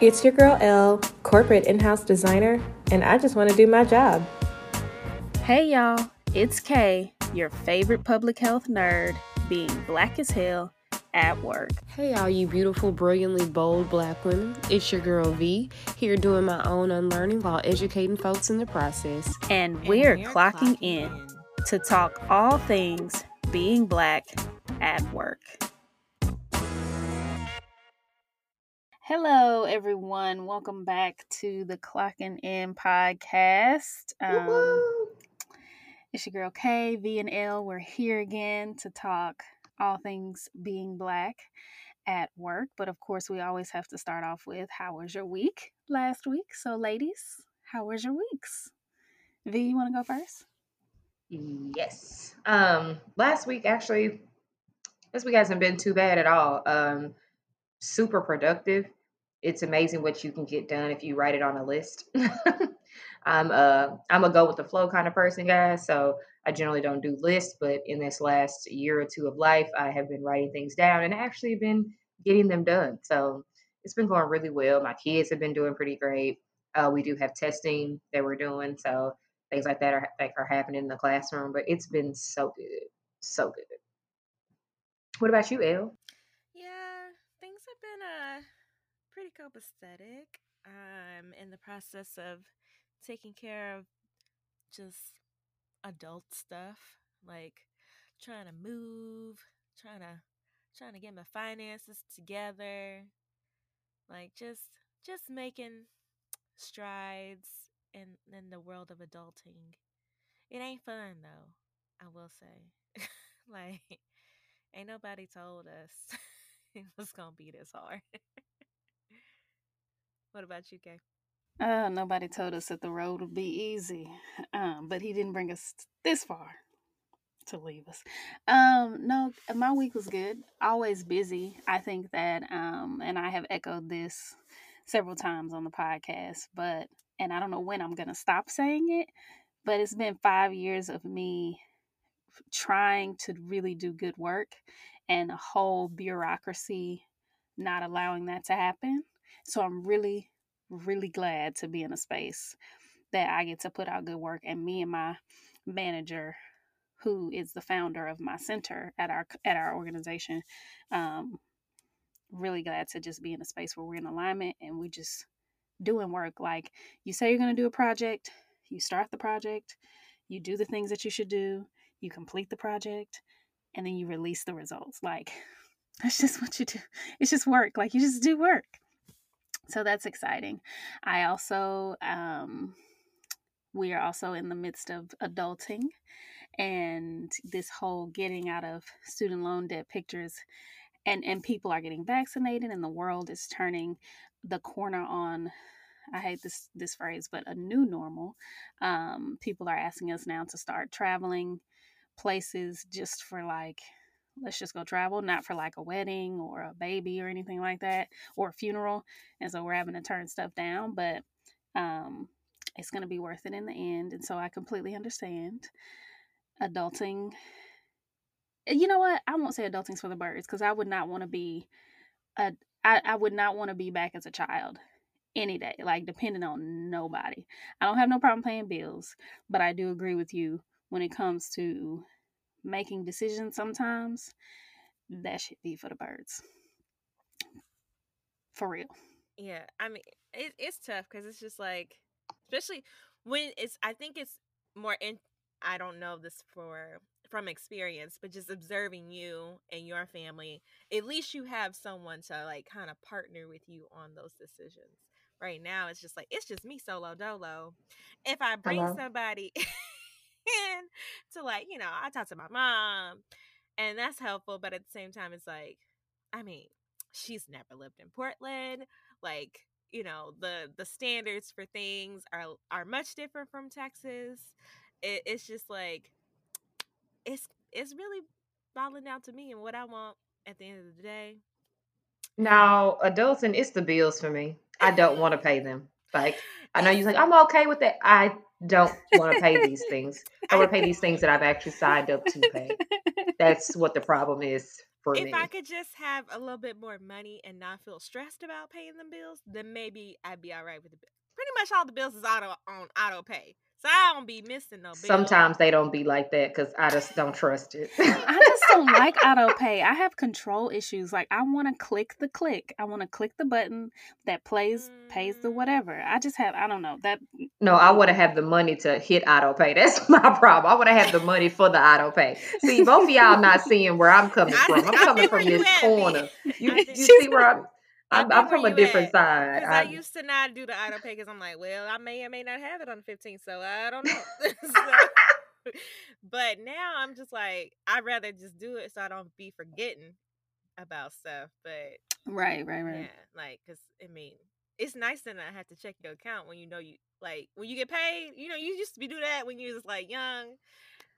It's your girl L, corporate in house designer, and I just want to do my job. Hey y'all, it's Kay, your favorite public health nerd, being black as hell at work. Hey, all you beautiful, brilliantly bold black women. It's your girl V, here doing my own unlearning while educating folks in the process. And we're, and clocking, clocking in, in to talk all things being black at work. Hello, everyone. Welcome back to the Clocking In podcast. Um, it's your girl K, V, and L. We're here again to talk all things being black at work. But of course, we always have to start off with how was your week last week? So, ladies, how was your weeks? V, you want to go first? Yes. Um, last week actually, this week hasn't been too bad at all. Um, super productive. It's amazing what you can get done if you write it on a list. I'm a I'm a go with the flow kind of person, guys. So I generally don't do lists, but in this last year or two of life, I have been writing things down and actually been getting them done. So it's been going really well. My kids have been doing pretty great. Uh, we do have testing that we're doing, so things like that are that are happening in the classroom. But it's been so good, so good. What about you, Elle? Pretty copacetic. I'm in the process of taking care of just adult stuff, like trying to move, trying to trying to get my finances together, like just just making strides in in the world of adulting. It ain't fun though, I will say. like ain't nobody told us it was gonna be this hard. What about you, Kay? Uh, nobody told us that the road would be easy, um, but he didn't bring us this far to leave us. Um, no, my week was good. Always busy. I think that, um, and I have echoed this several times on the podcast, but and I don't know when I'm gonna stop saying it, but it's been five years of me trying to really do good work and a whole bureaucracy not allowing that to happen. So I'm really, really glad to be in a space that I get to put out good work. And me and my manager, who is the founder of my center at our at our organization, um, really glad to just be in a space where we're in alignment and we just doing work. Like you say you're going to do a project, you start the project, you do the things that you should do, you complete the project, and then you release the results. Like that's just what you do. It's just work. Like you just do work. So that's exciting. I also, um, we are also in the midst of adulting and this whole getting out of student loan debt pictures and and people are getting vaccinated and the world is turning the corner on I hate this this phrase, but a new normal. Um, people are asking us now to start traveling places just for like let's just go travel, not for like a wedding or a baby or anything like that or a funeral. And so we're having to turn stuff down, but um, it's going to be worth it in the end. And so I completely understand adulting. You know what? I won't say adulting's for the birds because I would not want to be a, I, I would not want to be back as a child any day, like depending on nobody. I don't have no problem paying bills, but I do agree with you when it comes to making decisions sometimes, that should be for the birds. For real. Yeah, I mean, it, it's tough because it's just like, especially when it's. I think it's more in. I don't know this for from experience, but just observing you and your family, at least you have someone to like kind of partner with you on those decisions. Right now, it's just like it's just me solo dolo. If I bring Hello? somebody to like, you know, I talk to my mom and that's helpful, but at the same time it's like, I mean, she's never lived in Portland. Like, you know, the the standards for things are are much different from Texas. It, it's just like it's it's really falling down to me and what I want at the end of the day. Now, adults and it's the bills for me. I don't want to pay them. Like I know you're like, I'm okay with it. I don't want to pay these things. I want to pay these things that I've actually signed up to pay. That's what the problem is for if me. I could just have a little bit more money and not feel stressed about paying them bills, then maybe I'd be all right with the bill. Pretty much all the bills is auto on auto pay, so I don't be missing no bills. Sometimes they don't be like that because I just don't trust it. I just don't like auto pay. I have control issues. Like I want to click the click. I want to click the button that plays pays the Mm. whatever. I just have I don't know that No, I want to have the money to hit auto pay. That's my problem. I want to have the money for the auto pay. See, both of y'all not seeing where I'm coming from. I'm coming from this corner. You, you see where I'm? I'm, I'm from a different at. side. Because I, I, used to not do the auto pay because I'm like, well, I may or may not have it on the 15th, so I don't know. So- but now I'm just like, I'd rather just do it so I don't be forgetting about stuff. But right, right, right. yeah, like, because I mean, it's nice to not have to check your account when you know you like when you get paid. You know, you used to be do that when you was like young,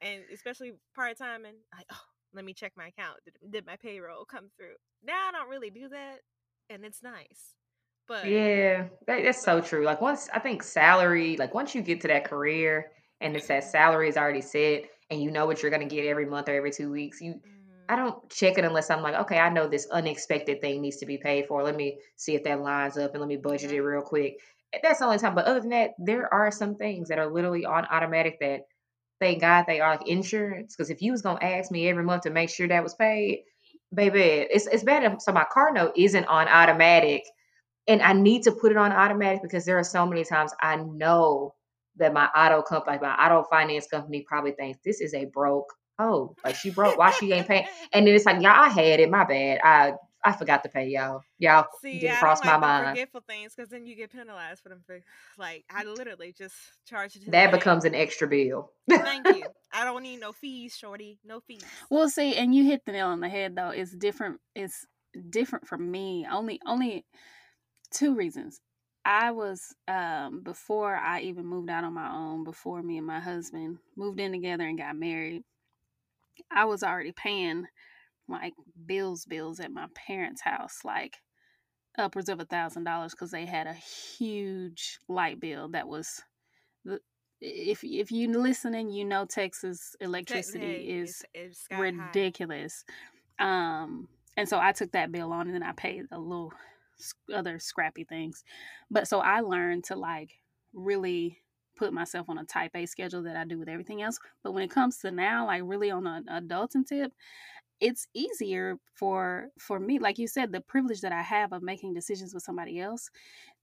and especially part time and like, oh, let me check my account. Did, did my payroll come through? Now I don't really do that, and it's nice. But yeah, that, that's so true. Like once I think salary, like once you get to that career and it's that salary is already set and you know what you're gonna get every month or every two weeks, you Mhm. I don't check it unless I'm like, okay, I know this unexpected thing needs to be paid for. Let me see if that lines up and let me budget it real quick. That's the only time. But other than that, there are some things that are literally on automatic that thank God they are like insurance. Because if you was gonna ask me every month to make sure that was paid, baby, it's it's bad. So my car note isn't on automatic. And I need to put it on automatic because there are so many times I know that my auto company, my auto finance company probably thinks this is a broke oh, like she broke. Why she ain't paying? And then it's like, y'all, I had it. My bad. I I forgot to pay y'all. Y'all See, didn't I cross don't like my the mind. forgetful things because then you get penalized for them. For, like, I literally just charged. it That bank. becomes an extra bill. Thank you. I don't need no fees, shorty. No fees. Well, see, and you hit the nail on the head though. It's different. It's different for me. Only, only two reasons. I was um before I even moved out on my own. Before me and my husband moved in together and got married, I was already paying like bills, bills at my parents' house, like upwards of a thousand dollars because they had a huge light bill that was the if if you listening, you know Texas electricity is it's, it's sky high. ridiculous. Um, and so I took that bill on, and then I paid a little other scrappy things. But so I learned to like really put myself on a type A schedule that I do with everything else. But when it comes to now, like really on an adulting tip, it's easier for for me, like you said, the privilege that I have of making decisions with somebody else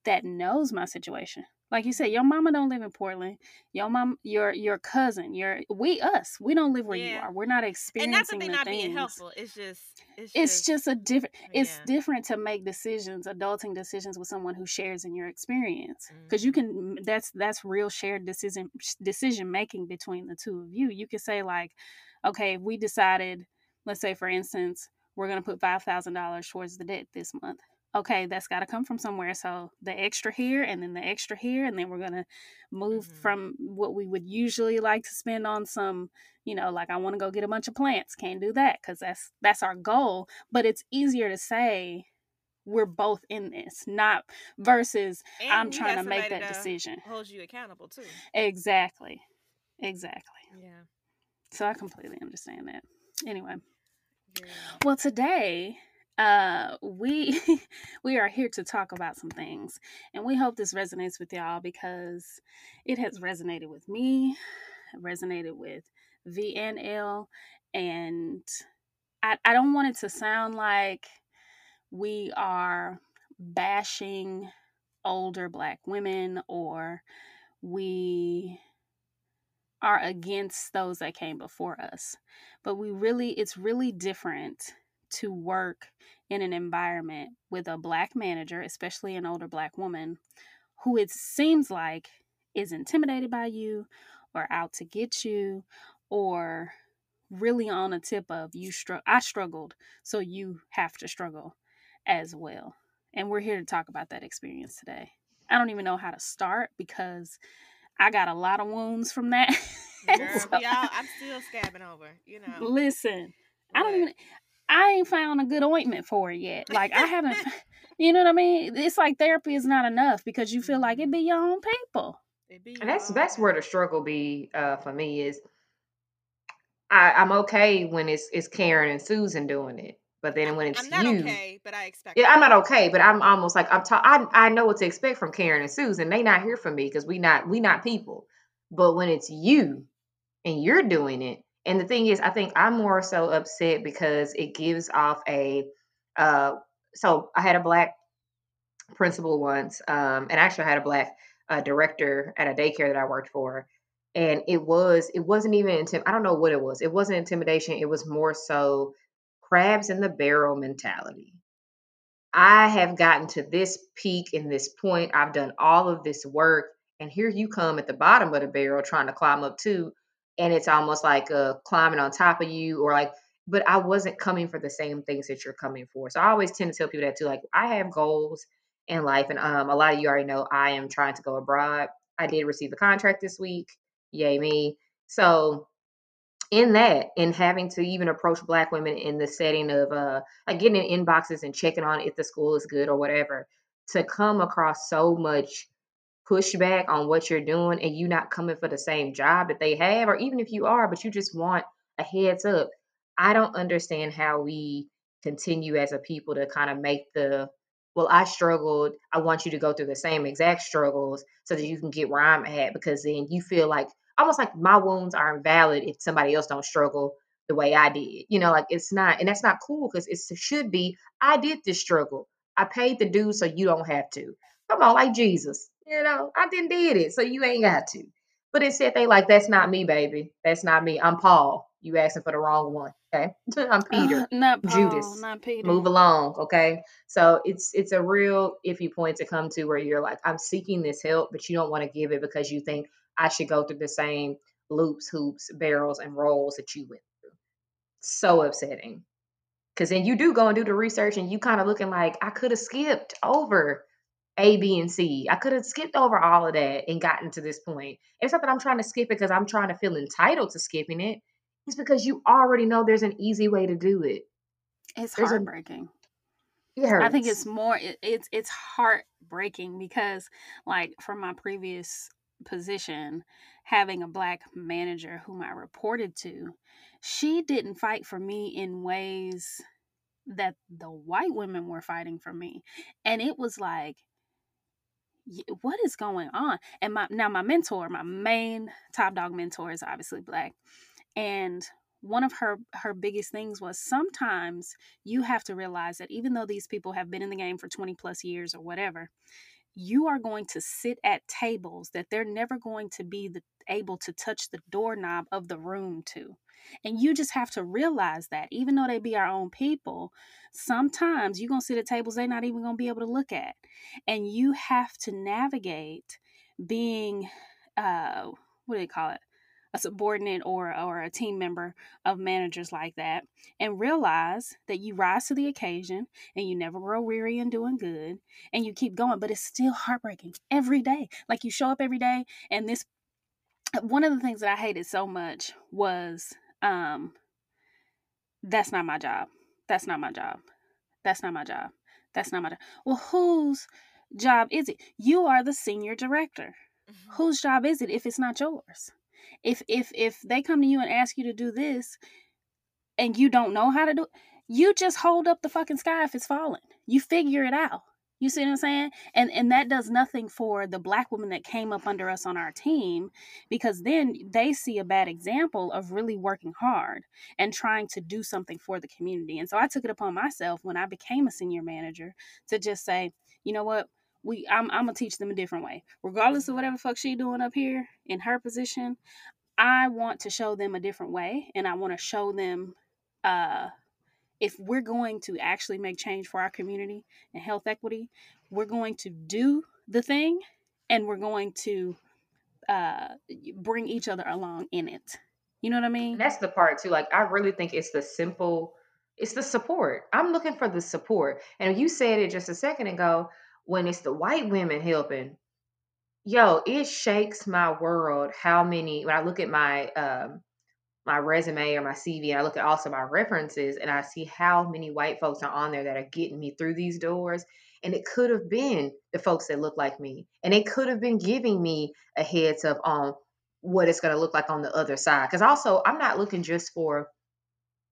that knows my situation. Like you said, your mama don't live in Portland. Your mom, your your cousin, your we us, we don't live where you are. We're not experiencing And not that the they're not being helpful. It's just, it's, It's just a different. It's yeah. different to make decisions, adulting decisions with someone who shares in your experience. Because you mm-hmm. can. Mm, that's that's real shared decision decision making between the two of you. You can say like, okay, if we decided, let's say for instance, we're gonna put five thousand dollars towards the debt this month. Okay, that's got to come from somewhere. So the extra here, and then the extra here, and then we're gonna move Mhm. from what we would usually like to spend on some, you know, like I want to go get a bunch of plants. Can't do that because that's that's our goal. But it's easier to say we're both in this, not versus And I'm trying to make that to decision. Holds you accountable too. Exactly, exactly. Yeah. So I completely understand that. Anyway. Well today uh we we are here to talk about some things and we hope this resonates with y'all because it has resonated with me resonated with vnl and i i don't want it to sound like we are bashing older black women or we are against those that came before us but we really it's really different to work in an environment with a black manager especially an older black woman who it seems like is intimidated by you or out to get you or really on a tip of you str- I struggled so you have to struggle as well. And we're here to talk about that experience today. I don't even know how to start because I got a lot of wounds from that. And Girl, so- we all, I'm still scabbing over, you know. listen, I don't even I ain't found a good ointment for it yet. Like I haven't you know what I mean? It's like therapy is not enough because you feel like it be your own people. It be And that's all that's where the struggle be uh, for me is I, I'm okay when it's it's Karen and Susan doing it. But then when it's I'm not you, okay, but I expect. yeah. I'm not okay, but I'm almost like I'm. Ta- I I know what to expect from Karen and Susan. They not here for me because we not we not people. But when it's you and you're doing it, and the thing is, I think I'm more so upset because it gives off a. Uh, so I had a black principal once, um, and actually I had a black uh, director at a daycare that I worked for, and it was it wasn't even intim- I don't know what it was. It wasn't intimidation. It was more so crabs in the barrel mentality. I have gotten to this peak and this point. I've done all of this work, and here you come at the bottom of the barrel trying to climb up too. And it's almost like uh, climbing on top of you, or like, but I wasn't coming for the same things that you're coming for. So I always tend to tell people that too. Like, I have goals in life, and um, a lot of you already know I am trying to go abroad. I did receive a contract this week. Yay, me. So in that and having to even approach black women in the setting of uh like getting in inboxes and checking on if the school is good or whatever to come across so much pushback on what you're doing and you not coming for the same job that they have or even if you are but you just want a heads up i don't understand how we continue as a people to kind of make the well i struggled i want you to go through the same exact struggles so that you can get where i'm at because then you feel like almost like my wounds are invalid if somebody else don't struggle the way I did. You know, like it's not, and that's not cool because it should be. I did this struggle. I paid the dues so you don't have to. Come on, like Jesus. You know, I didn't did it, so you ain't got to. But instead, they like that's not me, baby. That's not me. I'm Paul. You asking for the wrong one. Okay, I'm Peter. Uh, not Paul, Judas. not Peter. Move along, okay? So it's it's a real iffy point to come to where you're like, I'm seeking this help, but you don't want to give it because you think I should go through the same loops, hoops, barrels, and rolls that you went through. So upsetting. Because then you do go and do the research and you kind of looking like, I could have skipped over A, B, and C. I could have skipped over all of that and gotten to this point. It's not that I'm trying to skip it because I'm trying to feel entitled to skipping it. It's because you already know there's an easy way to do it. It's There's a- heartbreaking. It hurts. I think it's more it, it's it's heartbreaking because like from my previous position having a black manager whom I reported to she didn't fight for me in ways that the white women were fighting for me. And it was like what is going on? And my now my mentor my main top dog mentor is obviously black. And one of her her biggest things was sometimes you have to realize that even though these people have been in the game for 20 plus years or whatever you are going to sit at tables that they're never going to be the, able to touch the doorknob of the room to. And you just have to realize that even though they be our own people sometimes you're going to sit at tables they're not even going to be able to look at. And you have to navigate being uh what do they call it a subordinate or or a team member of managers like that and realize that you rise to the occasion and you never grow weary in doing good and you keep going but it's still heartbreaking every day. Like you show up every day and this one of the things that I hated so much was um that's not my job. That's not my job. That's not my job. That's not my job well whose job is it? You are the senior director. Mhm. whose job is it if it's not yours if if if they come to you and ask you to do this and you don't know how to do it you just hold up the fucking sky if it's falling. You figure it out. You see what i'm saying? And and that does nothing for the black woman that came up under us on our team because then they see a bad example of really working hard and trying to do something for the community. And so i took it upon myself when i became a senior manager to just say you know what we I'm, I'm gonna teach them a different way regardless of whatever fuck she doing up here in her position i want to show them a different way and i want to show them uh if we're going to actually make change for our community and health equity we're going to do the thing and we're going to uh bring each other along in it you know what i mean And that's the part too. Like I really think it's the simple, it's the support. I'm looking for the support. And you said it just a second ago when it's the white women helping. Yo, it shakes my world how many when I look at my um my resume or my CV and I look at also my references and I see how many white folks are on there that are getting me through these doors. And it could have been the folks that look like me. And they could have been giving me a heads up on what it's going to look like on the other side. Because also, I'm not looking just for,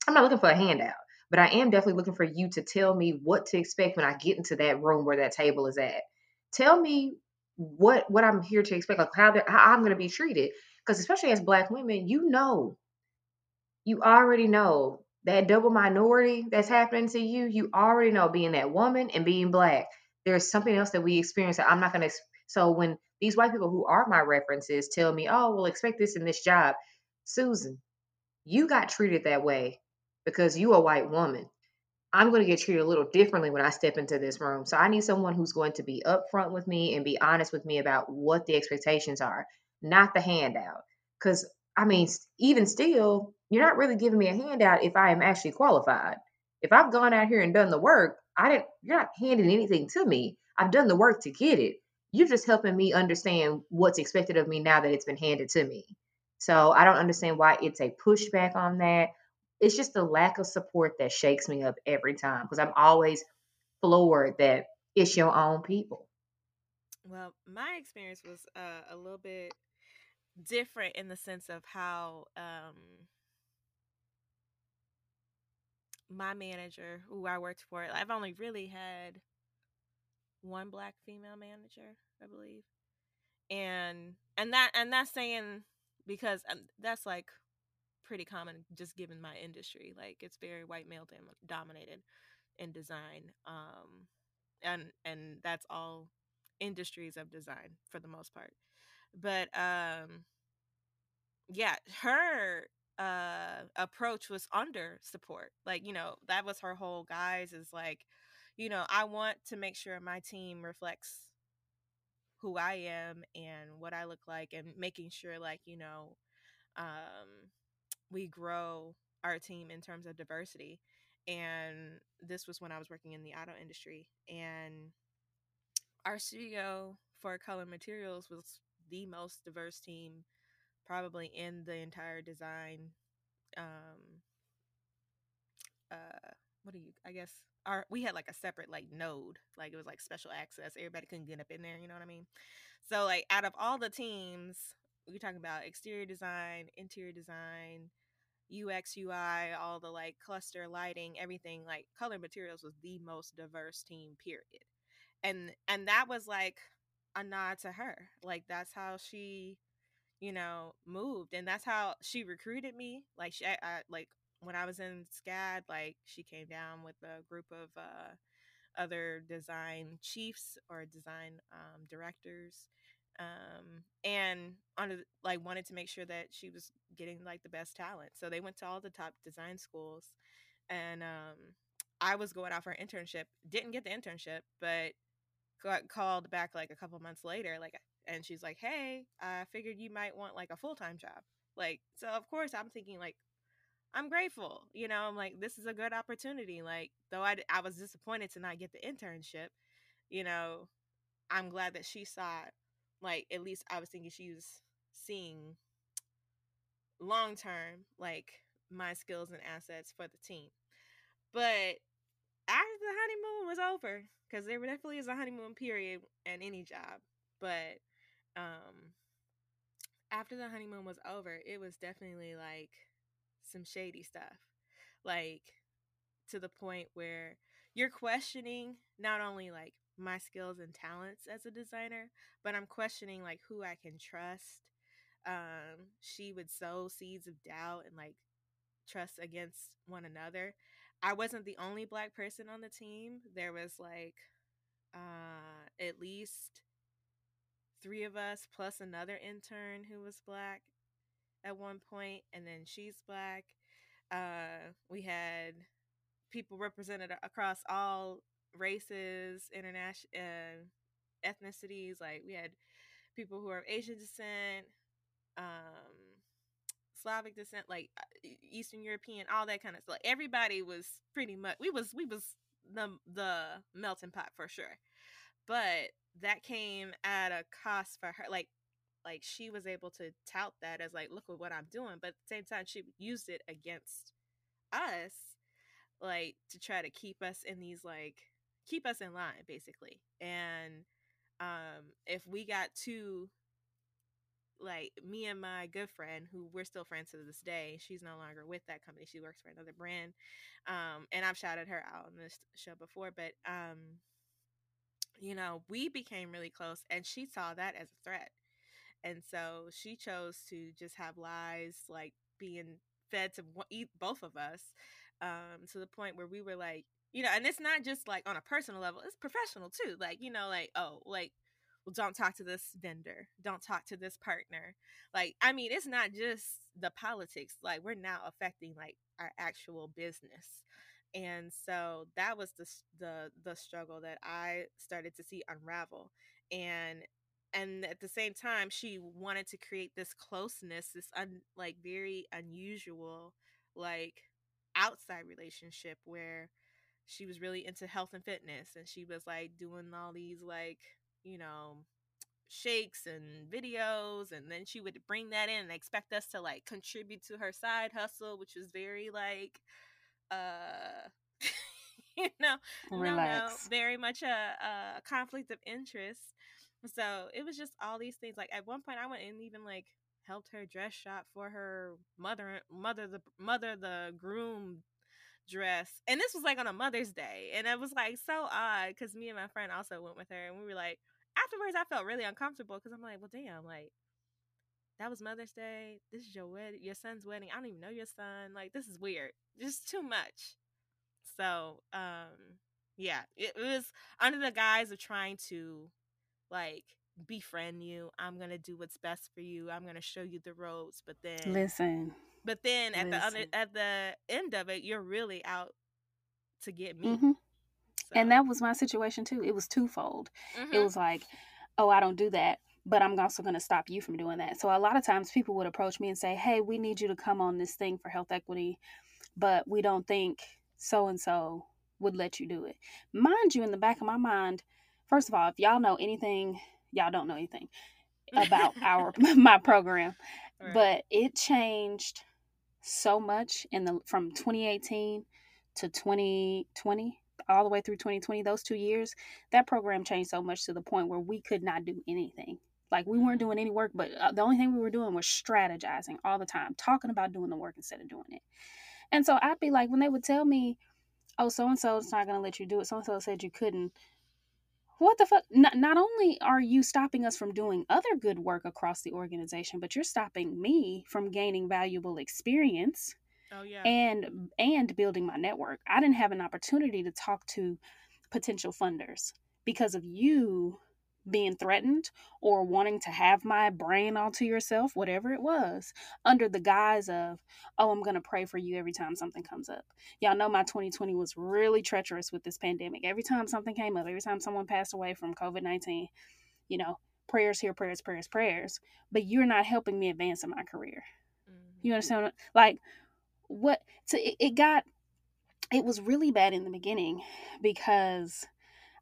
I'm not looking for a handout. But I am definitely looking for you to tell me what to expect when I get into that room where that table is at. Tell me what what I'm here to expect, like how how I'm going to be treated. Because especially as Black women, you know, you already know that double minority that's happening to you. You already know being that woman and being Black. There's something else that we experience that I'm not going to. So when these white people who are my references tell me, "Oh, well, expect this in this job," Susan, you got treated that way because you a white woman. I'm going to get treated a little differently when I step into this room. So I need someone who's going to be upfront with me and be honest with me about what the expectations are, not the handout. Because, I mean, even still, you're not really giving me a handout if I am actually qualified. If I've gone out here and done the work, I didn't, you're not handing anything to me. I've done the work to get it. You're just helping me understand what's expected of me now that it's been handed to me. So I don't understand why it's a pushback on that it's just the lack of support that shakes me up every time because I'm always floored that it's your own people. Well, my experience was uh, a little bit different in the sense of how um, my manager, who I worked for, I've only really had one black female manager, I believe, and and that and that's saying because um, that's like pretty common just given my industry. Like it's very white male dom- dominated in design. Um, and and that's all industries of design for the most part. But um yeah, her uh approach was under support. Like, you know, that was her whole guise is like, you know, I want to make sure my team reflects who I am and what I look like and making sure like, you know, um we grow our team in terms of diversity. And this was when I was working in the auto industry. And our studio for color materials was the most diverse team probably in the entire design um uh what do you i guess our we had like a separate like node like it was like special access everybody couldn't get up in there you know what i mean so like out of all the teams we're talking about exterior design interior design UX, UI, all the like cluster lighting, everything like color materials was the most diverse team period. And and that was like a nod to her. Like that's how she you know moved and that's how she recruited me. Like she I, I like when I was in SCAD, like she came down with a group of uh other design chiefs or design um, directors um, and on like wanted to make sure that she was getting like the best talent. So they went to all the top design schools, and um, I was going out for an internship. Didn't get the internship, but got called back like a couple months later. Like, and she's like, "Hey, I figured you might want like a full time job." Like, so of course I'm thinking like, I'm grateful. You know, I'm like, this is a good opportunity. Like, though I I was disappointed to not get the internship, you know, I'm glad that she saw like at least I was thinking she was seeing long term like my skills and assets for the team. But after the honeymoon was over, because there definitely is a honeymoon period in any job, but um after the honeymoon was over, it was definitely like some shady stuff. Like to the point where you're questioning not only like my skills and talents as a designer, but I'm questioning like who I can trust. Um, she would sow seeds of doubt and like trust against one another. I wasn't the only black person on the team. There was like uh, at least three of us plus another intern who was black at one point, and then she's black. Uh, we had people represented across all races, international uh, ethnicities. Like we had people who are of Asian descent, um, Slavic descent, like uh, Eastern European, all that kind of stuff. Like everybody was pretty much we was we was the the melting pot for sure. But that came at a cost for her. Like like she was able to tout that as like look at what I'm doing, but at the same time she used it against us like to try to keep us in these like keep us in line basically and um if we got too like me and my good friend who we're still friends to this day she's no longer with that company she works for another brand um and i've shouted her out on this show before but um you know we became really close and she saw that as a threat and so she chose to just have lies like being fed to both of us um to the point where we were like you know and it's not just like on a personal level it's professional too like you know like oh like well don't talk to this vendor don't talk to this partner like i mean it's not just the politics like we're now affecting like our actual business and so that was the the the struggle that i started to see unravel and and at the same time she wanted to create this closeness this un, like very unusual like outside relationship where she was really into health and fitness and she was like doing all these like you know, shakes and videos and then she would bring that in and expect us to like contribute to her side hustle which was very like uh you know Relax. no, no very much a, a conflict of interest so it was just all these things like at one point i went and even like helped her dress shop for her mother mother the mother the groom dress and this was like on a mother's day and it was like so odd because me and my friend also went with her and we were like afterwards I felt really uncomfortable because I'm like, well, damn, like that was Mother's Day. This is your wedding, your son's wedding. I don't even know your son. Like this is weird. Just too much. So, um, yeah, it was under the guise of trying to like befriend you. I'm gonna do what's best for you. I'm gonna show you the ropes. But then listen. But then at listen. the other at the end of it, you're really out to get me. Mm-hmm. So. And that was my situation too. It was twofold. Mm-hmm. It was like, oh, I don't do that, but I'm also going to stop you from doing that. So a lot of times people would approach me and say, hey, we need you to come on this thing for health equity, but we don't think so and so would let you do it. Mind you, in the back of my mind, first of all, if y'all know anything, y'all don't know anything about our my program, right. but it changed so much in the from 2018 to 2020 all the way through 2020, those two years, that program changed so much to the point where we could not do anything. Like we weren't doing any work, but uh, the only thing we were doing was strategizing all the time, talking about doing the work instead of doing it. And so I'd be like, when they would tell me, oh, so and so is not going to let you do it, so and so said you couldn't. What the fuck? Not, not only are you stopping us from doing other good work across the organization, but you're stopping me from gaining valuable experience Oh yeah. And and building my network. I didn't have an opportunity to talk to potential funders because of you being threatened or wanting to have my brain all to yourself, whatever it was, under the guise of, oh, I'm going to pray for you every time something comes up. Y'all know my 2020 was really treacherous with this pandemic. Every time something came up, every time someone passed away from COVID 19, you know, prayers here, prayers, prayers, prayers, but you're not helping me advance in my career. Mm-hmm. You understand? Like, what so it, it got it was really bad in the beginning because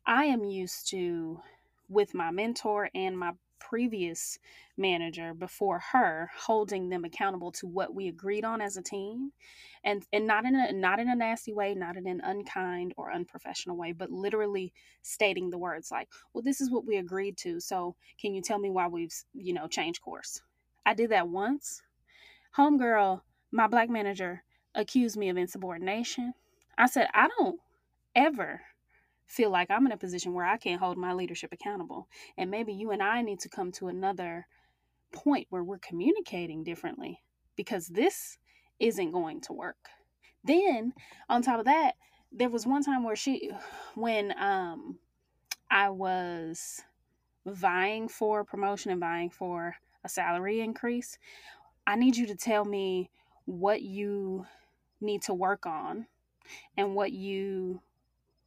I am used to with my mentor and my previous manager before her holding them accountable to what we agreed on as a team. And and not in a not in a nasty way not in an unkind or unprofessional way but literally stating the words like well this is what we agreed to so can you tell me why we've you know changed course? I did that once. Homegirl my black manager accused me of insubordination. I said, I don't ever feel like I'm in a position where I can't hold my leadership accountable. And maybe you and I need to come to another point where we're communicating differently because this isn't going to work. Then, on top of that, there was one time where she, when um, I was vying for promotion and vying for a salary increase, I need you to tell me what you need to work on and what you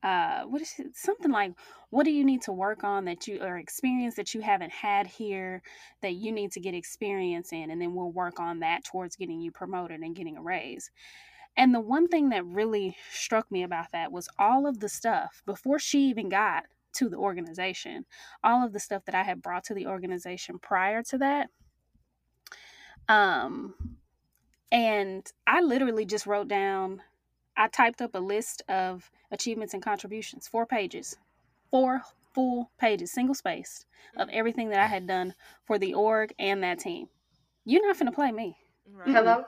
uh what is it something like what do you need to work on that you or experience that you haven't had here that you need to get experience in? And then we'll work on that towards getting you promoted and getting a raise. And the one thing that really struck me about that was all of the stuff before she even got to the organization all of the stuff that i had brought to the organization prior to that um and I literally just wrote down, I typed up a list of achievements and contributions, four pages, four full pages, single spaced, of everything that I had done for the org and that team. You're not gonna play me. Right. Hello?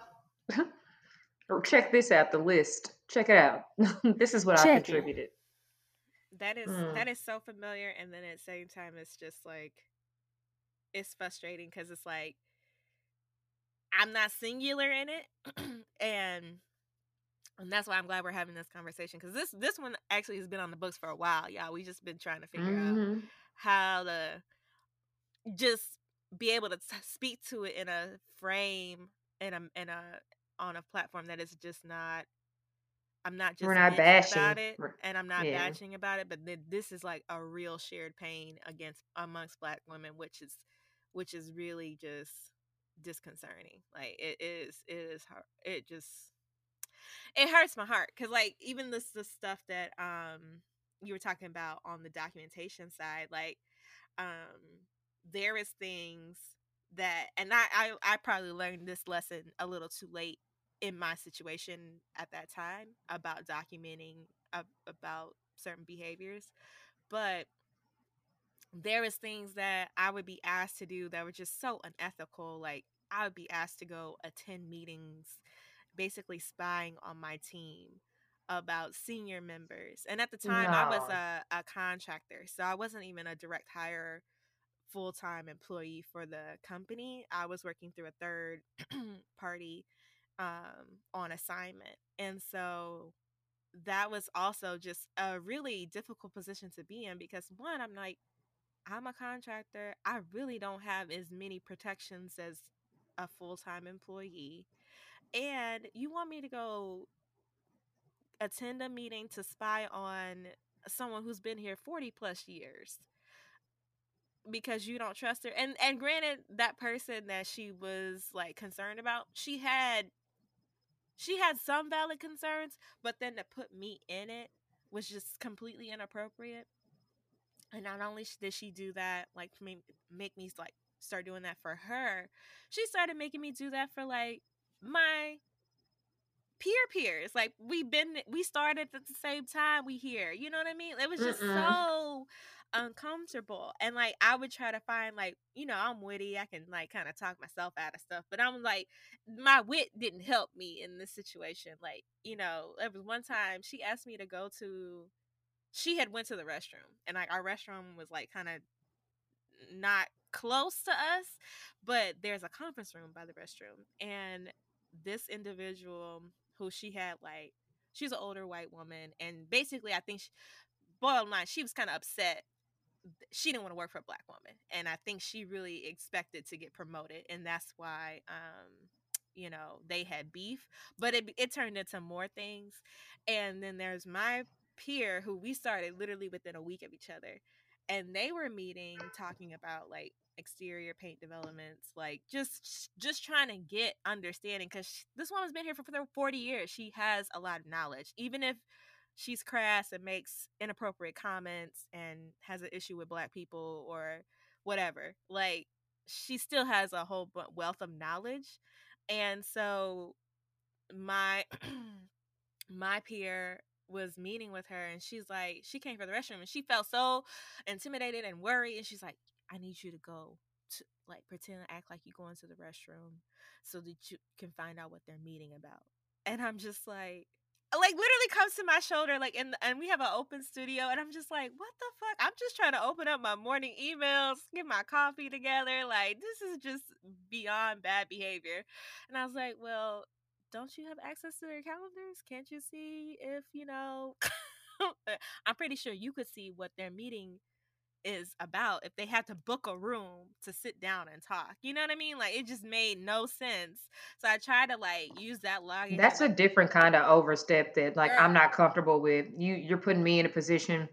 Or Check this out, the list. Check it out. this is what I Check it. contributed. That is Mm. that is so familiar, and then at the same time, it's just like it's frustrating because it's like I'm not singular in it, and and that's why I'm glad we're having this conversation because this this one actually has been on the books for a while, y'all. We just been trying to figure out Mhm. how to just be able to t- speak to it in a frame in a in a on a platform that is just not I'm not just We're not bashing about it and I'm not yeah. bashing about it, but th- this is like a real shared pain against amongst black women, which is which is really just disconcerting. Like it is it is hard it just it hurts my heart because like even this the stuff that um you were talking about on the documentation side like um there is things that and I, I i probably learned this lesson a little too late in my situation at that time about documenting ab- about certain behaviors but there is things that i would be asked to do that were just so unethical like i would be asked to go attend meetings basically spying on my team about senior members and at the time i was a, a contractor so i wasn't even a direct hire full-time employee for the company i was working through a third party um, on assignment and so that was also just a really difficult position to be in because one i'm like i'm a contractor i really don't have as many protections as a full-time employee and you want me to go attend a meeting to spy on someone who's been here 40 plus years because you don't trust her and and granted that person that she was like concerned about she had she had some valid concerns but then to put me in it was just completely inappropriate. And not only did she do that like make, make me like start doing that for her she started making me do that for like my peer peers like we've been we started at the same time we here you know what i mean it was just Mm-mm. so uncomfortable and like i would try to find like you know i'm witty i can like kind of talk myself out of stuff but i'm like my wit didn't help me in this situation like you know there was one time she asked me to go to she had went to the restroom and like our restroom was like kind of not close to us but there's a conference room by the restroom and this individual who she had like she's an older white woman and basically i think she, bottom line she was kind of upset. She didn't want to work for a black woman and i think she really expected to get promoted and that's why um you know they had beef but it, it turned into more things and then there's my peer who we started literally within a week of each other and they were meeting talking about like exterior paint developments like just just trying to get understanding because this woman's been here for 40 years she has a lot of knowledge even if she's crass and makes inappropriate comments and has an issue with black people or whatever like she still has a whole wealth of knowledge and so my my peer was meeting with her and she's like she came for the restroom and she felt so intimidated and worried and she's like i need you to go to like pretend to act like you go into the restroom so that you can find out what they're meeting about. And i'm just like like literally comes to my shoulder like in the, and we have an open studio and i'm just like what the fuck? I'm just trying to open up my morning emails get my coffee together like this is just beyond bad behavior. And i was like well don't you have access to their calendars? Can't you see if you know i'm pretty sure you could see what their meeting is about if they had to book a room to sit down and talk you know what i mean like it just made no sense so i tried to like use that logic That's a different kind of overstep that like I'm not comfortable with. You you're putting me in a position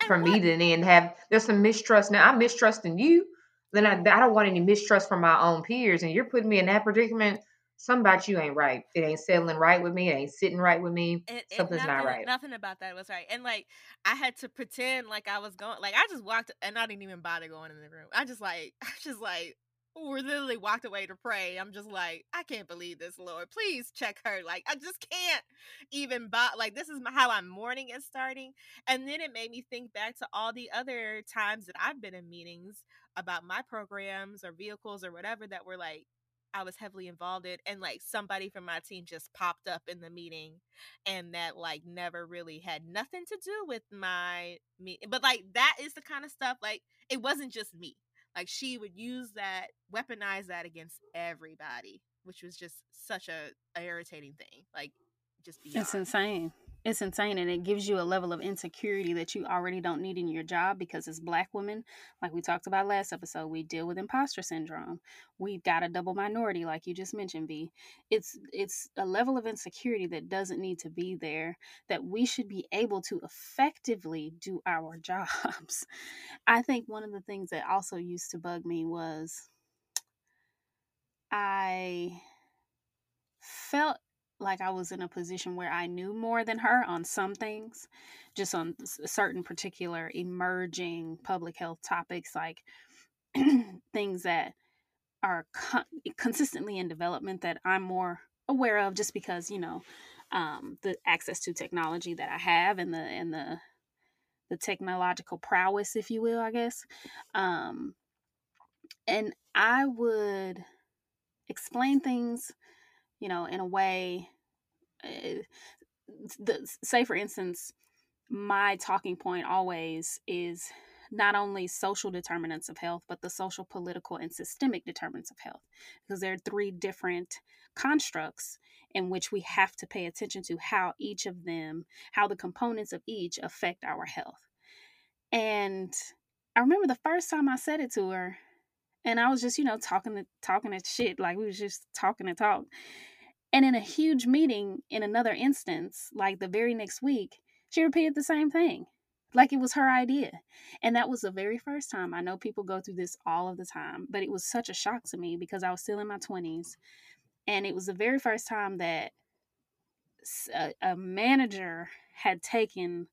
And for me what- to then have there's some mistrust now. I'm mistrusting you. Then I, I don't want any mistrust from my own peers, and you're putting me in that predicament. Something about you ain't right. It ain't settling right with me. It ain't sitting right with me. it- Something's nothing, not right. Nothing about that was right. And like I had to pretend like I was going like I just walked and I didn't even bother going in the room. I just like I just like were literally walked away to pray. I'm just like, I can't believe this, Lord. Please check her. Like, I just can't even. But like, this is my, how I'm mourning is starting. And then it made me think back to all the other times that I've been in meetings about my programs or vehicles or whatever that were like I was heavily involved in and like somebody from my team just popped up in the meeting and that like never really had nothing to do with my me But like that is the kind of stuff like it wasn't just me. Like she would use that, weaponize that against everybody, which was just such a, a irritating thing. Like just beyond. It's insane it's insane and it gives you a level of insecurity that you already don't need in your job because as black women. Like we talked about last episode we deal with imposter syndrome. We've got a double minority like you just mentioned v. It's it's a level of insecurity that doesn't need to be there that we should be able to effectively do our jobs. I think one of the things that also used to bug me was i felt like I was in a position where I knew more than her on some things, just on certain particular emerging public health topics, like things that are con- consistently in development that I'm more aware of, just because you know um, the access to technology that I have and the and the the technological prowess, if you will, I guess. Um, and I would explain things you know, in a way, uh, the, say for instance, my talking point always is not only social determinants of health, but the social, political, and systemic determinants of health, because there are three different constructs in which we have to pay attention to how each of them, how the components of each affect our health. And I remember the first time I said it to her, and I was just, you know, talking to talking to shit, like we was just talking to talk. And in a huge meeting, in another instance, like the very next week, she repeated the same thing, like it was her idea. And that was the very first time. I know people go through this all of the time, but it was such a shock to me because I was still in my 20s. And it was the very first time that a, a manager had taken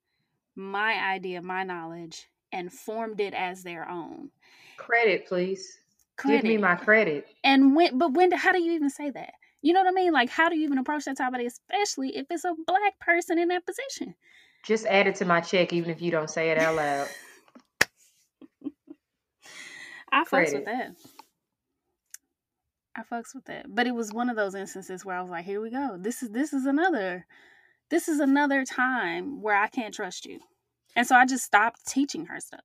my idea, my knowledge, and formed it as their own. Credit, please. Credit. Give me my credit. And when, but when, how do you even say that? You know what I mean? Like, how do you even approach that topic, especially if it's a black person in that position? Just add it to my check, even if you don't say it out loud. I fucks with that. I fucks with that. But it was one of those instances where I was like, here we go. This is this is another this is another time where I can't trust you. And so I just stopped teaching her stuff.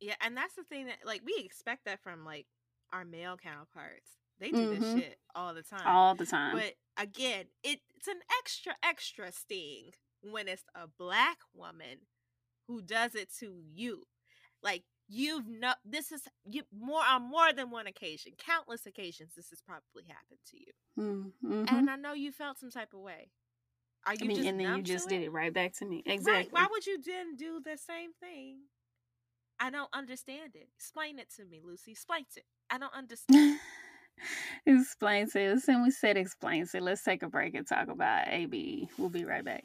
Yeah, and that's the thing that like we expect that from like our male counterparts. They do mm-hmm. this shit all the time. All the time. But again, it, it's an extra, extra sting when it's a black woman who does it to you. Like you've no this is you more on more than one occasion, countless occasions this has probably happened to you. Mm-hmm. And I know you felt some type of way. Are you I mean, and then you just did it? it right back to me. Exactly. Right. Why would you then do the same thing? I don't understand it. Explain it to me, Lucy. Explain it. I don't understand. explains it. And we said explains it. Let's take a break and talk about AB. We'll be right back.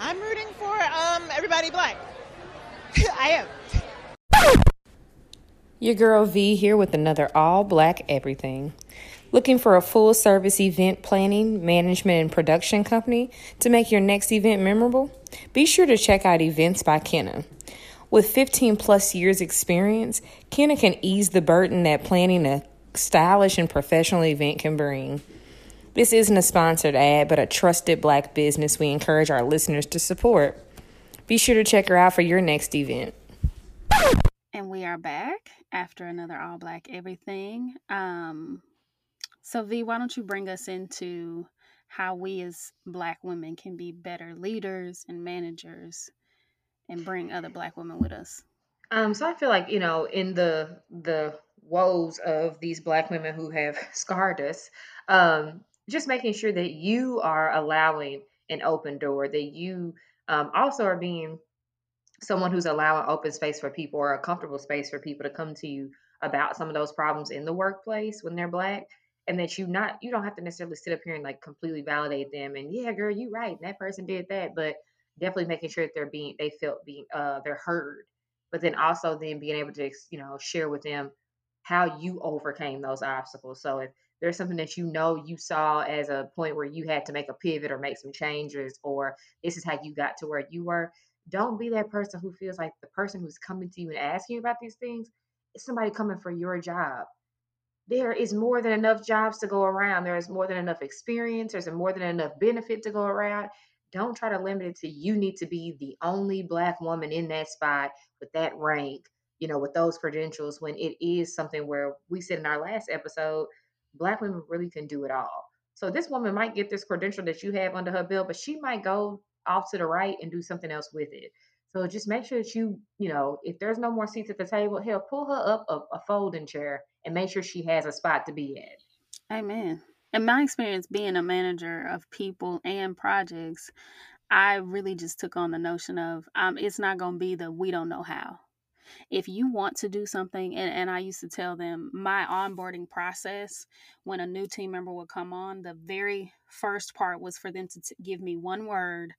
I'm rooting for um everybody black. I am. Your girl V here with another all black everything. Looking for a full service event planning, management, and production company to make your next event memorable? Be sure to check out Events by Kenna. With 15 plus years experience, Kenna can ease the burden that planning a stylish and professional event can bring. This isn't a sponsored ad, but a trusted black business we encourage our listeners to support. Be sure to check her out for your next event. And we are back after another all black everything. Um, so, V, why don't you bring us into how we as black women can be better leaders and managers and bring other black women with us? Um, so I feel like you know, in the the woes of these black women who have scarred us um, just making sure that you are allowing an open door that you um, also are being someone who's allowing open space for people or a comfortable space for people to come to you about some of those problems in the workplace when they're black and that you not you don't have to necessarily sit up here and like completely validate them and yeah girl you right that person did that but definitely making sure that they're being they felt being uh they're heard but then also then being able to you know share with them how you overcame those obstacles. So if there's something that you know you saw as a point where you had to make a pivot or make some changes, or this is how you got to where you were, don't be that person who feels like the person who's coming to you and asking you about these things is somebody coming for your job. There is more than enough jobs to go around. There is more than enough experience. There's more than enough benefit to go around. Don't try to limit it to you need to be the only black woman in that spot with that rank, you know, with those credentials when it is something where we said in our last episode, black women really can do it all. So this woman might get this credential that you have under her belt, but she might go off to the right and do something else with it. So just make sure that you, you know, if there's no more seats at the table, hell, pull her up a, a folding chair and make sure she has a spot to be at. Amen. In my experience being a manager of people and projects, I really just took on the notion of um, it's not going to be the we don't know how. If you want to do something, and, and I used to tell them my onboarding process when a new team member would come on, the very first part was for them to t- give me one word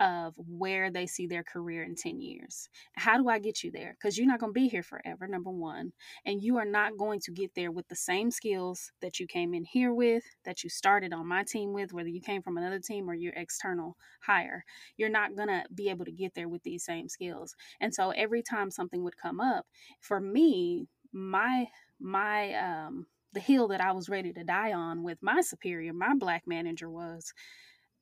of where they see their career in 10 years. How do I get you there? Because you're not going to be here forever, number one. And you are not going to get there with the same skills that you came in here with, that you started on my team with, whether you came from another team or your external hire. You're not going to be able to get there with these same skills. And so every time something would come up, for me, my, my, um, the hill that I was ready to die on with my superior, my black manager was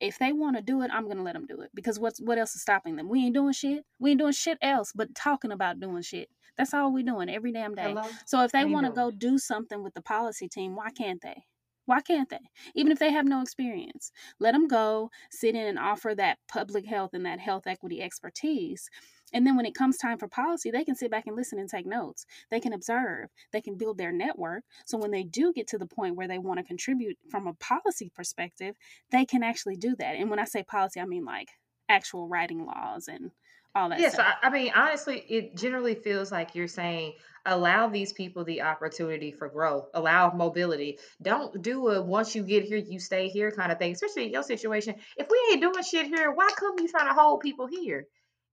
if they want to do it, I'm gonna let them do it because what's what else is stopping them? We ain't doing shit. We ain't doing shit else but talking about doing shit. That's all we're doing every damn day. Hello? So if they want to go do something with the policy team, why can't they? Why can't they? Even if they have no experience, let them go sit in and offer that public health and that health equity expertise and then when it comes time for policy, they can sit back and listen and take notes. They can observe, they can build their network. So when they do get to the point where they want to contribute from a policy perspective, they can actually do that. And when I say policy, I mean like actual writing laws and all that stuff. yes I, I, mean honestly it generally feels like you're saying allow these people the opportunity for growth allow mobility don't do a once you get here you stay here kind of thing especially in your situation if we ain't doing shit here why come you trying to hold people here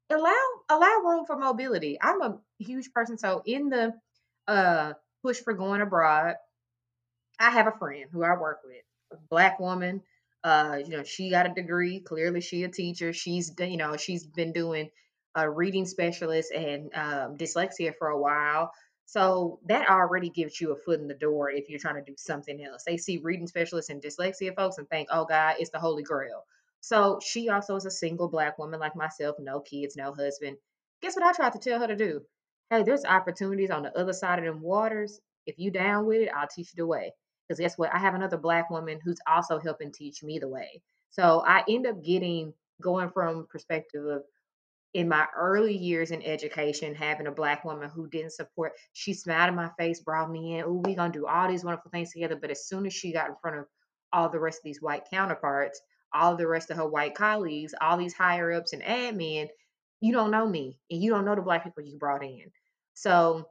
allow allow room for mobility. I'm a huge person, so in the uh push for going abroad, I have a friend who I work with, a black woman. Uh, you know, she got a degree. Clearly, she a teacher. She's you know she's been doing a reading specialist and um, dyslexia for a while. So that already gives you a foot in the door if you're trying to do something else. They see reading specialists and dyslexia folks and think, oh God, it's the holy grail. So she also is a single black woman like myself, no kids, no husband. Guess what I tried to tell her to do? Hey, there's opportunities on the other side of them waters. If you down with it, I'll teach you the way. Because guess what? I have another black woman who's also helping teach me the way. So I end up getting going from perspective of in my early years in education, having a black woman who didn't support, she smiled in my face, brought me in. Oh, we gonna do all these wonderful things together. But as soon as she got in front of all the rest of these white counterparts, all the rest of her white colleagues, all these higher ups and admin, you don't know me and you don't know the black people you brought in. So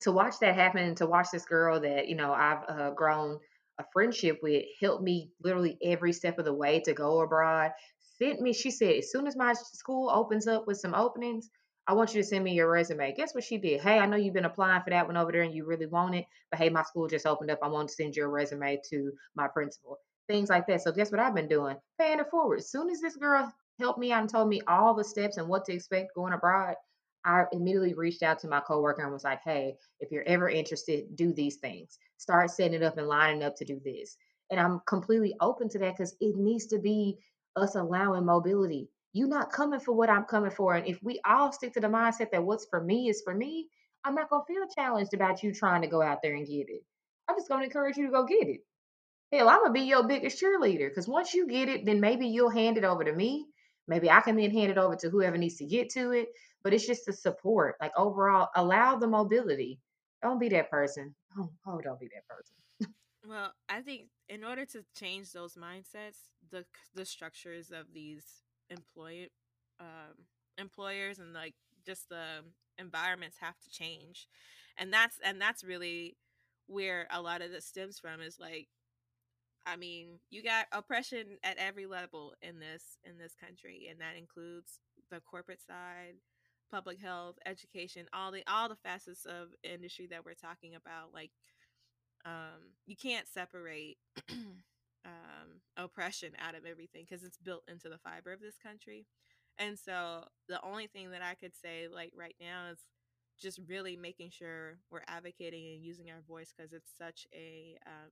to watch that happen to watch this girl that, you know, I've uh, grown a friendship with help me literally every step of the way to go abroad. Sent me, she said, as soon as my school opens up with some openings, I want you to send me your resume. Guess what she did? Hey, I know you've been applying for that one over there and you really want it, but hey, my school just opened up. I want to send your resume to my principal things like that. So guess what I've been doing? Paying it forward. As soon as this girl helped me out and told me all the steps and what to expect going abroad, I immediately reached out to my coworker and was like, hey, if you're ever interested, do these things. Start setting it up and lining up to do this. And I'm completely open to that because it needs to be us allowing mobility. You're not coming for what I'm coming for. And if we all stick to the mindset that what's for me is for me, I'm not going to feel challenged about you trying to go out there and get it. I'm just going to encourage you to go get it. Hell, I'm gonna be your biggest cheerleader because once you get it, then maybe you'll hand it over to me. Maybe I can then hand it over to whoever needs to get to it. But it's just the support. Like overall, allow the mobility. Don't be that person. Oh, oh don't be that person. well, I think in order to change those mindsets, the the structures of these employ um, employers and like just the environments have to change, and that's and that's really where a lot of this stems from is like I mean, you got oppression at every level in this in this country, and that includes the corporate side, public health, education, all the all the facets of industry that we're talking about. Like, um, you can't separate um, oppression out of everything because it's built into the fiber of this country. And so the only thing that I could say, like right now, is just really making sure we're advocating and using our voice because it's such a um,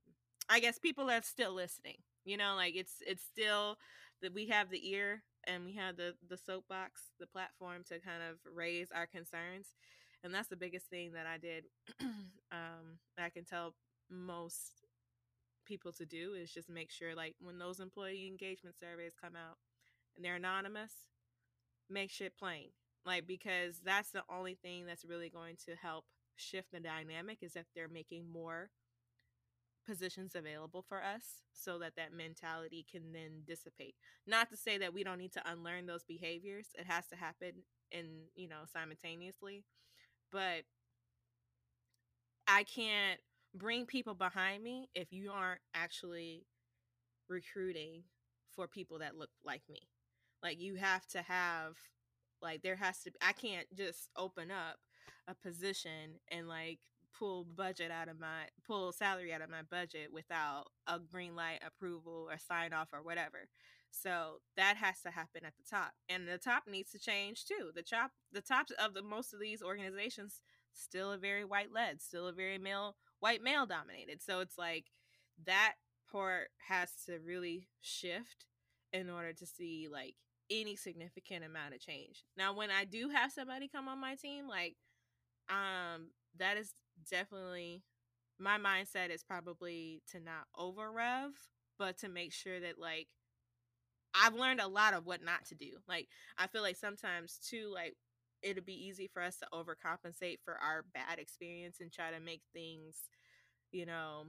I guess people are still listening. You know, like it's it's still that we have the ear and we have the the soapbox, the platform to kind of raise our concerns, and that's the biggest thing that I did. um, I can tell most people to do is just make sure, like when those employee engagement surveys come out and they're anonymous, make shit plain, like because that's the only thing that's really going to help shift the dynamic is if they're making more positions available for us so that that mentality can then dissipate. Not to say that we don't need to unlearn those behaviors it has to happen in you know simultaneously but i can't bring people behind me if you aren't actually recruiting for people that look like me. Like you have to have like there has to be i can't just open up a position and like pull budget out of my pull salary out of my budget without a green light approval or sign off or whatever. So that has to happen at the top. And the top needs to change too. The top the tops of the most of these organizations still a very white led, still a very male white male dominated. So it's like that part has to really shift in order to see like any significant amount of change. Now when I do have somebody come on my team like um that is definitely my mindset is probably to not over rev, but to make sure that like I've learned a lot of what not to do. Like I feel like sometimes too like it'd be easy for us to overcompensate for our bad experience and try to make things, you know,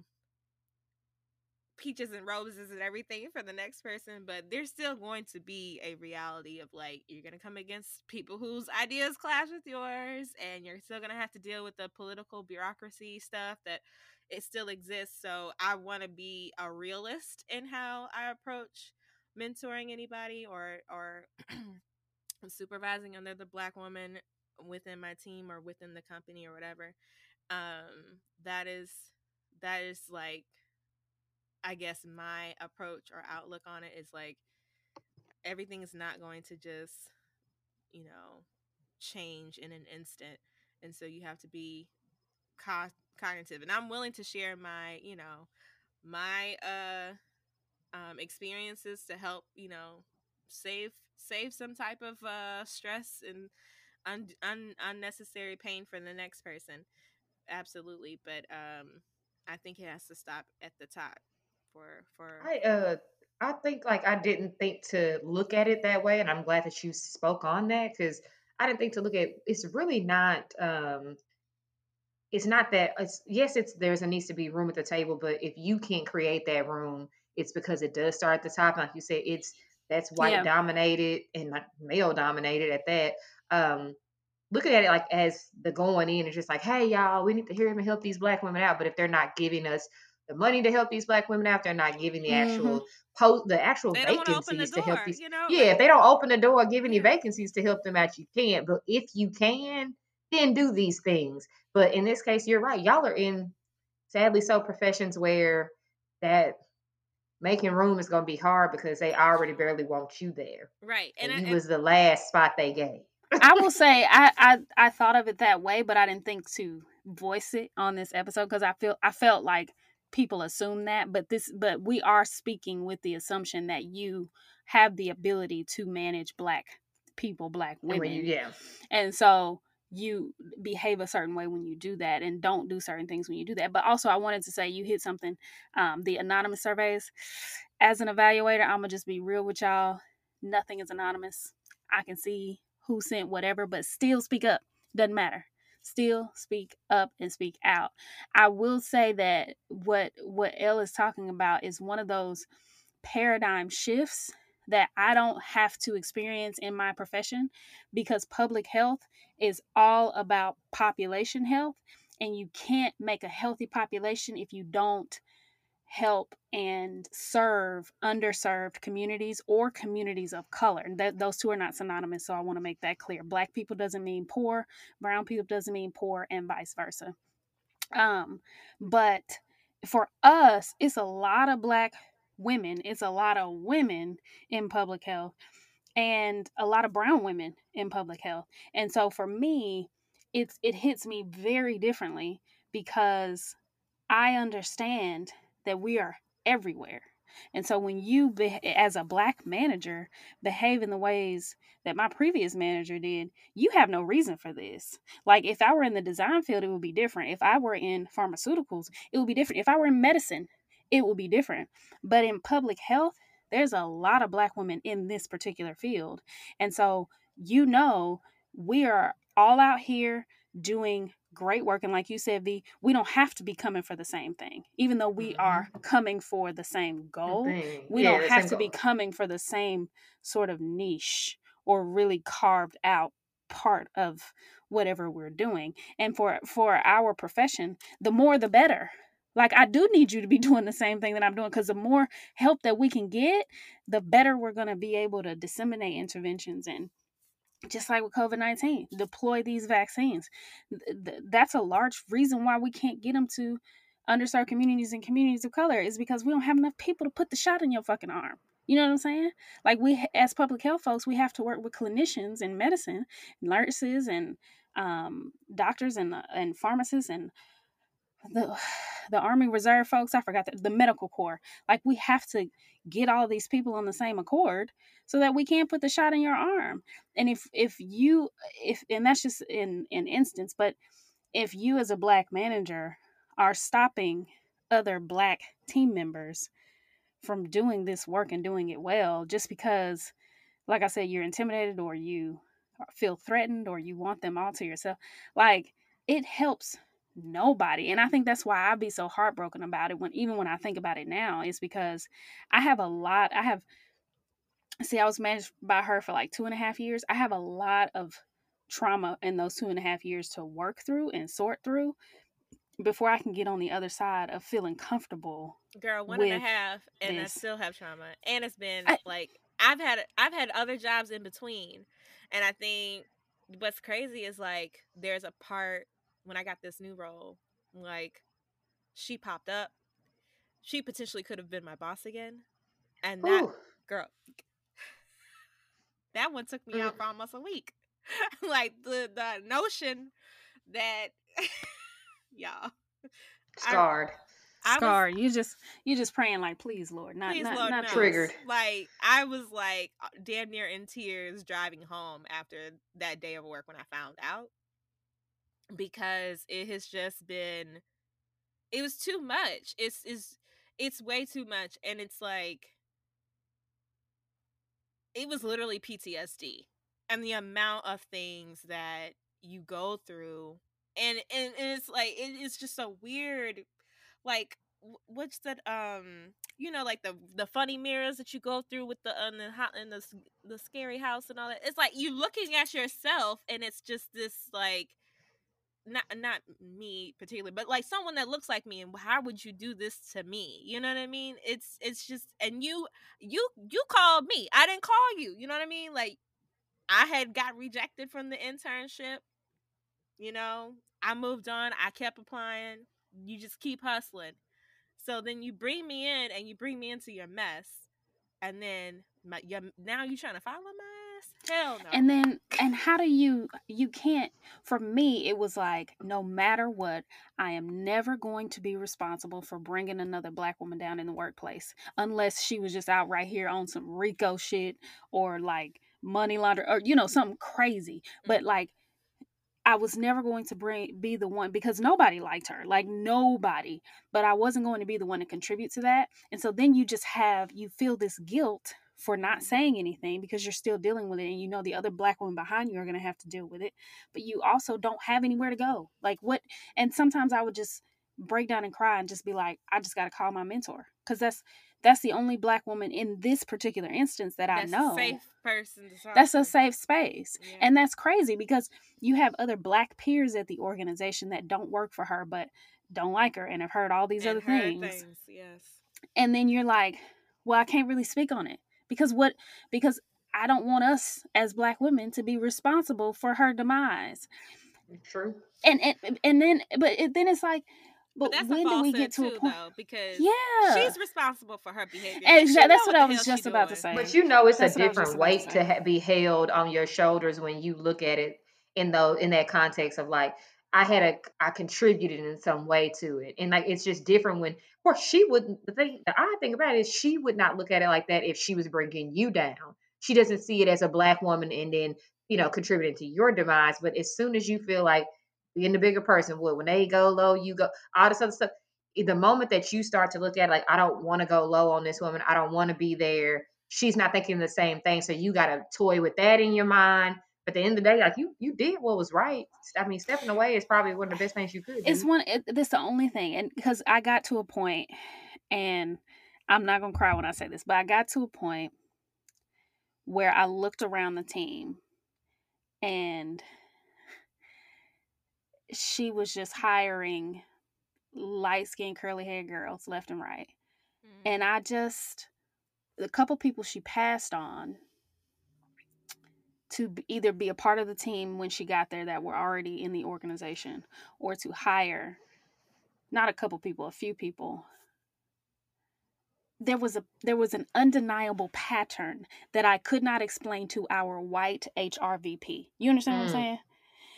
peaches and roses and everything for the next person, but there's still going to be a reality of like you're going to come against people whose ideas clash with yours and you're still going to have to deal with the political bureaucracy stuff that it still exists. So I want to be a realist in how I approach mentoring anybody or or supervising another black woman within my team or within the company or whatever. Um that is that is like I guess my approach or outlook on it is like everything is not going to just, you know, change in an instant. And so you have to be co- cognitive. And I'm willing to share my, you know, my uh um experiences to help, you know, save save some type of uh stress and un- un- unnecessary pain for the next person. Absolutely, but um I think it has to stop at the top for for I uh I think like I didn't think to look at it that way, and I'm glad that you spoke on that because I didn't think to look at it's really not um it's not that it's yes it's there's a needs to be room at the table, but if you can't create that room, it's because it does start at the top. Like you said, it's that's white Yeah. dominated and not male dominated at that. Um looking at it like as the going in, it's just like, hey y'all, we need to hear him and help these black women out. But if they're not giving us the money to help these black women out, they're not giving the Mhm. actual post the actual they don't want to open the vacancies to help door, these you know? yeah, if they don't open the door, give any vacancies to help them out, you can't. But if you can, then do these things. But in this case, you're right. Y'all are in sadly so professions where that making room is going to be hard because they already barely want you there, right. And, and I- you was the last spot they gave. I will say I, I I thought of it that way, but I didn't think to voice it on this episode because I feel I felt like people assume that, but this but we are speaking with the assumption that you have the ability to manage black people, black women, yeah, and so you behave a certain way when you do that and don't do certain things when you do that. But also i wanted to say you hit something um, the anonymous surveys. As an evaluator i'm gonna just be real with y'all. Nothing is anonymous. I can see who sent whatever but still speak up. Doesn't matter still speak up and speak out. I will say that what what elle is talking about is one of those paradigm shifts that i don't have to experience in my profession because public health is all about population health and you can't make a healthy population if you don't help and serve underserved communities or communities of color. That those two are not synonymous, so I want to make that clear. Black people doesn't mean poor, brown people doesn't mean poor, and vice versa. Um, but for us, it's a lot of black women, it's a lot of women in public health and a lot of brown women in public health. And so for me, it's it hits me very differently because I understand that we are everywhere. And so when you, be, as a black manager, behave in the ways that my previous manager did, you have no reason for this. Like if I were in the design field, it would be different. If I were in pharmaceuticals, it would be different. If I were in medicine, it would be different. But in public health, there's a lot of black women in this particular field. And so, you know, we are all out here doing great work. And like you said, V, we don't have to be coming for the same thing. Even though we mm-hmm. are coming for the same goal, we yeah, don't have to goal. be coming for the same sort of niche or really carved out part of whatever we're doing. And for for our profession, the more the better. Like I do need you to be doing the same thing that I'm doing because the more help that we can get, the better we're going to be able to disseminate interventions and just like with COVID 19, deploy these vaccines. That's a large reason why we can't get them to underserved communities and communities of color is because we don't have enough people to put the shot in your fucking arm. You know what I'm saying? Like we, as public health folks, we have to work with clinicians in medicine, nurses, and um, doctors, and uh, and pharmacists, and the the Army Reserve folks. I forgot the, the medical corps. Like we have to get all these people on the same accord so that we can't put the shot in your arm. And if if you if and that's just in an instance, but if you as a black manager are stopping other black team members from doing this work and doing it well just because like I said you're intimidated or you feel threatened or you want them all to yourself like it helps nobody and i think that's why i be so heartbroken about it when even when i think about it now is because i have a lot i have see, I was managed by her for like two and a half years. I have a lot of trauma in those two and a half years to work through and sort through before I can get on the other side of feeling comfortable. Girl, one and a half, and this. I still have trauma, and it's been I, like I've had I've had other jobs in between, and I think what's crazy is like there's a part when I got this new role, like she popped up, she potentially could have been my boss again, and that Ooh. girl that one took me out for almost a week. like the the notion that y'all scarred. I, Scarred. Was, you just you just praying like, please, Lord, not please, not, Lord, not no. triggered. Like I was like uh, damn near in tears driving home after that day of work when I found out because it has just been it was too much. It's is it's way too much, and it's like it was literally PTSD and the amount of things that you go through and and, and it's like it, it's just so weird like what's that um you know like the the funny mirrors that you go through with the um, the hot and the the scary house and all that it's like you looking at yourself and it's just this like not not me particularly, but like someone that looks like me and how would you do this to me? You know what i mean? It's it's just and you you you called me. I didn't call you. You know what i mean? Like i had got rejected from the internship you know? I moved on. I kept applying. You just keep hustling. So then you bring me in and you bring me into your mess and then my, your, now you trying to follow my Hell no. And then, and how do you, you can't, for me, it was like, no matter what, I am never going to be responsible for bringing another black woman down in the workplace unless she was just out right here on some RICO shit or like money laundering or, you know, something crazy. But mm-hmm. like, I was never going to bring be the one because nobody liked her, like nobody. But I wasn't going to be the one to contribute to that. And so then you just have you feel this guilt for not saying anything because you're still dealing with it and you know the other black women behind you are going to have to deal with it but you also don't have anywhere to go like what and sometimes i would just break down and cry and just be like i just got to call my mentor because that's that's the only black woman in this particular instance that that's i know safe person that's a safe space yeah. and that's crazy because you have other black peers at the organization that don't work for her but don't like her and have heard all these and other things. things yes and then you're like, well, I can't really speak on it because what because I don't want us as black women to be responsible for her demise. True. And and and then but it, then it's like But but, when do we get to too, a point? though, because Yeah. she's responsible for her behavior. and she Exactly. That's know what I was just she about to say. But you know, it's a That's what I was just different about to weight to ha- be held on your shoulders when you look at it in the in that context of like I had a I contributed in some way to it, and like it's just different when. Of course, she wouldn't. The thing, the odd thing about it is she would not look at it like that if she was bringing you down. She doesn't see it as a black woman and then you know contributing to your demise. But as soon as you feel like being the bigger person, would when they go low, you go all this other stuff. The moment that you start to look at it, like I don't want to go low on this woman, I don't want to be there. She's not thinking the same thing, so you got to toy with that in your mind. But at the end of the day, like you, you did what was right. I mean, stepping away is probably one of the best things you could Do. It's one. It, that's the only thing, and because I got to a point, and I'm not gonna cry when I say this, but I got to a point where I looked around the team, and she was just hiring light skinned curly haired girls left and right, Mhm. and I just the couple people she passed on to either be a part of the team when she got there that were already in the organization or to hire not a couple people a few people there was a there was an undeniable pattern that I could not explain to our white HRVP. You understand what I'm Mm. saying?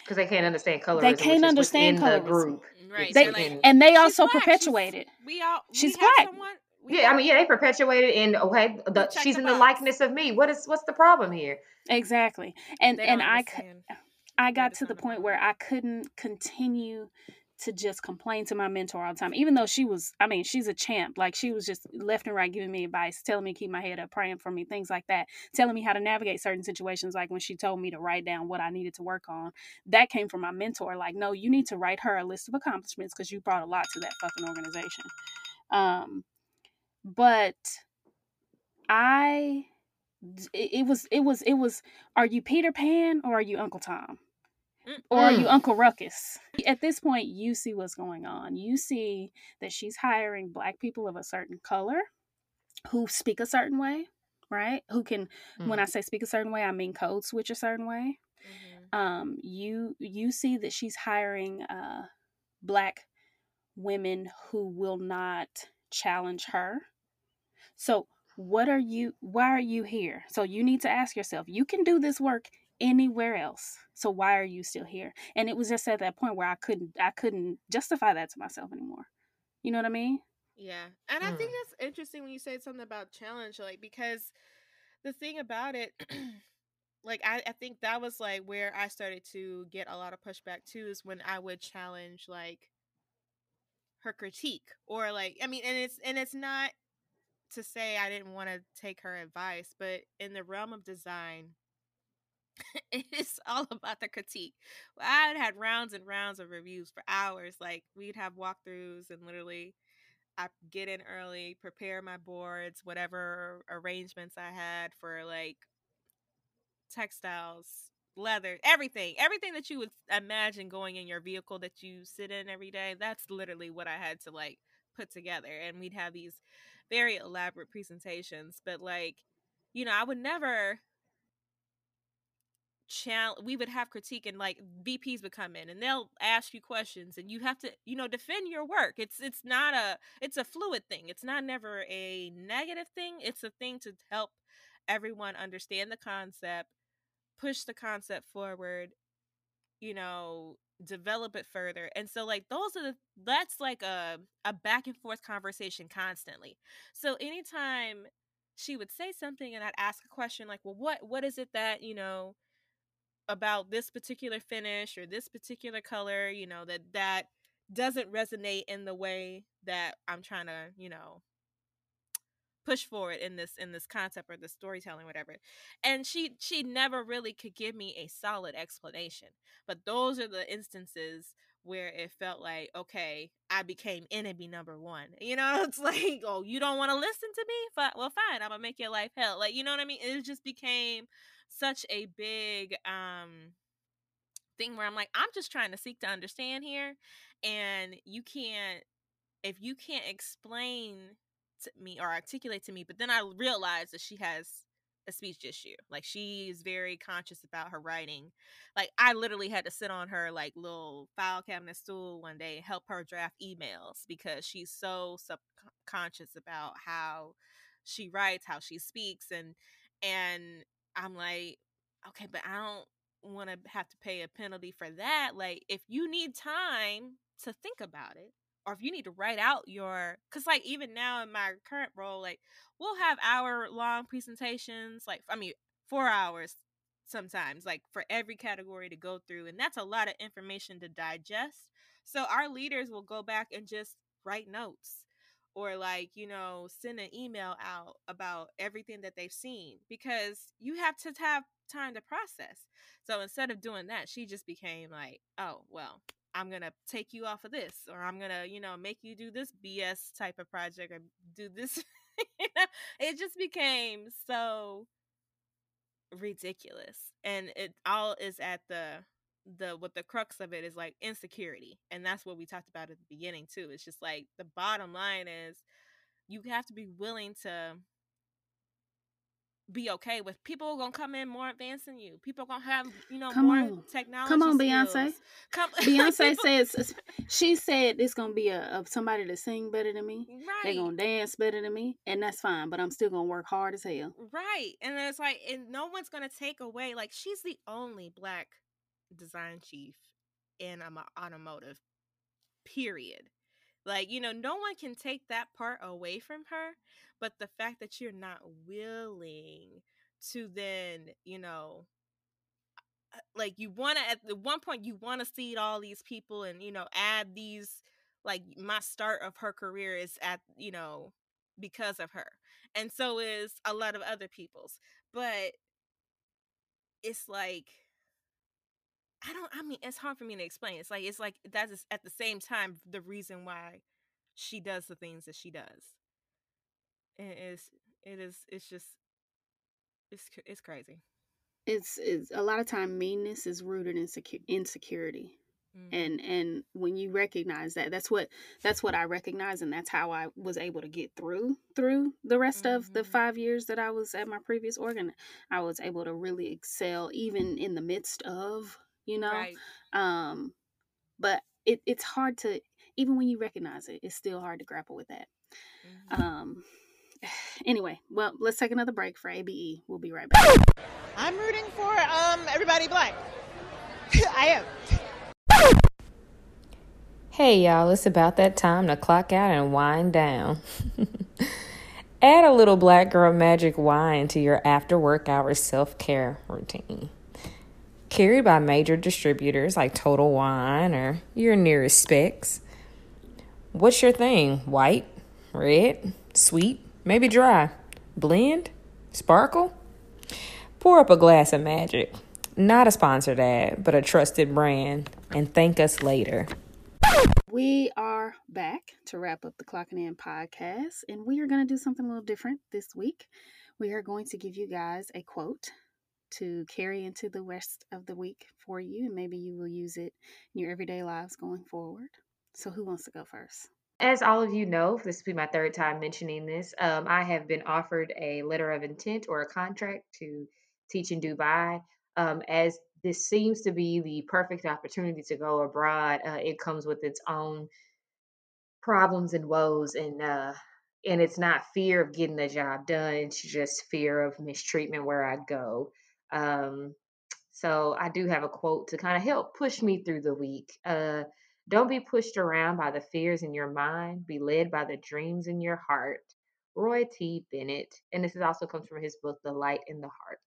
Because they can't understand colorism. They can't understand within the group. Right. They- they're like, And they also black, she's- it. We all She's we black. Someone, we Yeah, I mean, yeah, they perpetuated and okay, the, she's the in the likeness of me. What is what's the problem here? Exactly. And they and don't I c- understand. I got to the point problem. where I couldn't continue to just complain to my mentor all the time, even though she was, I mean, she's a champ. Like she was just left and right giving me advice, telling me to keep my head up, praying for me, things like that, telling me how to navigate certain situations. Like when she told me to write down what I needed to work on, that came from my mentor. Like, no, you need to write her a list of accomplishments because you brought a lot to that fucking organization. Um, but I, it was, it was, it was. Are you Peter Pan or are you Uncle Tom? or are you. Uncle Ruckus? At this point, you see what's going on. You see that she's hiring black people of a certain color who speak a certain way, right? Who can, when Mm. I say speak a certain way, I mean code switch a certain way. Mhm. Um, you you see that she's hiring uh, black women who will not challenge her. So what are you why are you here? So you need to ask yourself, you can do this work anywhere else. So why are you still here? And it was just at that point where I couldn't I couldn't justify that to myself anymore. You know what I mean? Yeah. And I think Mm. that's interesting when you said something about challenge, like because the thing about it, like I, I think that was like where I started to get a lot of pushback too, is when I would challenge like her critique. Or like I mean, and it's and it's not to say I didn't want to take her advice, but in the realm of design, it's all about the critique. I had had rounds and rounds of reviews for hours. Like we'd have walkthroughs and literally I get in early, prepare my boards, whatever arrangements I had for like textiles, leather, everything, everything that you would imagine going in your vehicle that you sit in every day. That's literally what I had to like put together. And we'd have these very elaborate presentations, but like, you know, I would never challenge we would have critique and like VPs would come in and they'll ask you questions and you have to you know defend your work it's it's not a it's a fluid thing it's not never a negative thing it's a thing to help everyone understand the concept push the concept forward you know develop it further and so like those are the that's like a a back and forth conversation constantly. So anytime she would say something and I'd ask a question like well what what is it that you know about this particular finish or this particular color, you know, that that doesn't resonate in the way that I'm trying to, you know, push forward in this in this concept or the storytelling whatever. And she she never really could give me a solid explanation. But those are the instances where it felt like, okay, I became enemy number one. You know, it's like, oh, you don't want to listen to me? but Well, fine, I'm gonna make your life hell. Like, you know what I mean? It just became such a big um thing where I'm like, I'm just trying to seek to understand here. And you can't, if you can't explain to me or articulate to me. But then I realized that she has a speech issue. Like she is very conscious about her writing. Like I literally had to sit on her like little file cabinet stool one day and help her draft emails because she's so subconscious about how she writes, how she speaks and and I'm like, okay, but I don't want to have to pay a penalty for that. Like if you need time to think about it, or if you need to write out your because like even now in my current role like we'll have hour long presentations like i mean four hours sometimes like for every category to go through and that's a lot of information to digest. So our leaders will go back and just write notes or like you know send an email out about everything that they've seen because you have to have time to process. So instead of doing that she just became like oh well I'm gonna take you off of this, or I'm gonna, you know, make you do this BS type of project, or do this. you know, it just became so ridiculous, and it all is at the the what the crux of it is like insecurity, and that's what we talked about at the beginning too. It's just like the bottom line is you have to be willing to be okay with people are gonna come in more advanced than you. People are gonna have you know come more on. technology. Come on, skills. Beyonce. Come, Beyonce says she said it's gonna be a, a, somebody to sing better than me. Right. They're gonna dance better than me, and that's fine. But I'm still gonna work hard as hell. Right, and it's like, and no one's gonna take away. Like she's the only black design chief in um, automotive. Period. Like, you know, no one can take that part away from her, but the fact that you're not willing to then, you know, uh, like you want to at the one point you want to seed all these people and you know add these like my start of her career is at you know because of her and so is a lot of other people's but it's like I don't. I mean, it's hard for me to explain. It's like it's like that's at the same time the reason why she does the things that she does. It is. It is. It's just. It's it's crazy. It's it's a lot of time meanness is rooted in secu- insecurity. Mm-hmm. And and when you recognize that, that's what that's what I recognize, and that's how I was able to get through through the rest mm-hmm. of the mm-hmm. five years that I was at my previous organ. I was able to really excel even in the midst of you know? Right. um but it, it's hard to even when you recognize it it's still hard to grapple with that. Mm-hmm. um anyway well let's take another break for abe we'll be right back. I'm rooting for um everybody black. I am. Hey y'all, it's about that time to clock out and wind down. Add a little black girl magic wine to your after work hours self care routine carried by major distributors like Total Wine or your nearest Spec's. What's your thing? White, red, sweet, maybe dry, blend, sparkle? Pour up a glass of magic. Not a sponsored ad, but a trusted brand, and thank us later. We are back to wrap up the Clocking In podcast, and we are going to do something a little different this week. We are going to give you guys a quote to carry into the rest of the week for you, and maybe you will use it in your everyday lives going forward. So, who wants to go first? As all of you know, this will be my third time mentioning this. Um, I have been offered a letter of intent or a contract to teach in Dubai. Um, as this seems to be the perfect opportunity to go abroad, uh, it comes with its own problems and woes, and uh, and it's not fear of getting the job done; it's just fear of mistreatment where I go. Um, so I do have a quote to kind of help push me through the week. Uh, don't be pushed around by the fears in your mind. Be led by the dreams in your heart. Roy T. Bennett. And this is also comes from his book, The Light in the Heart.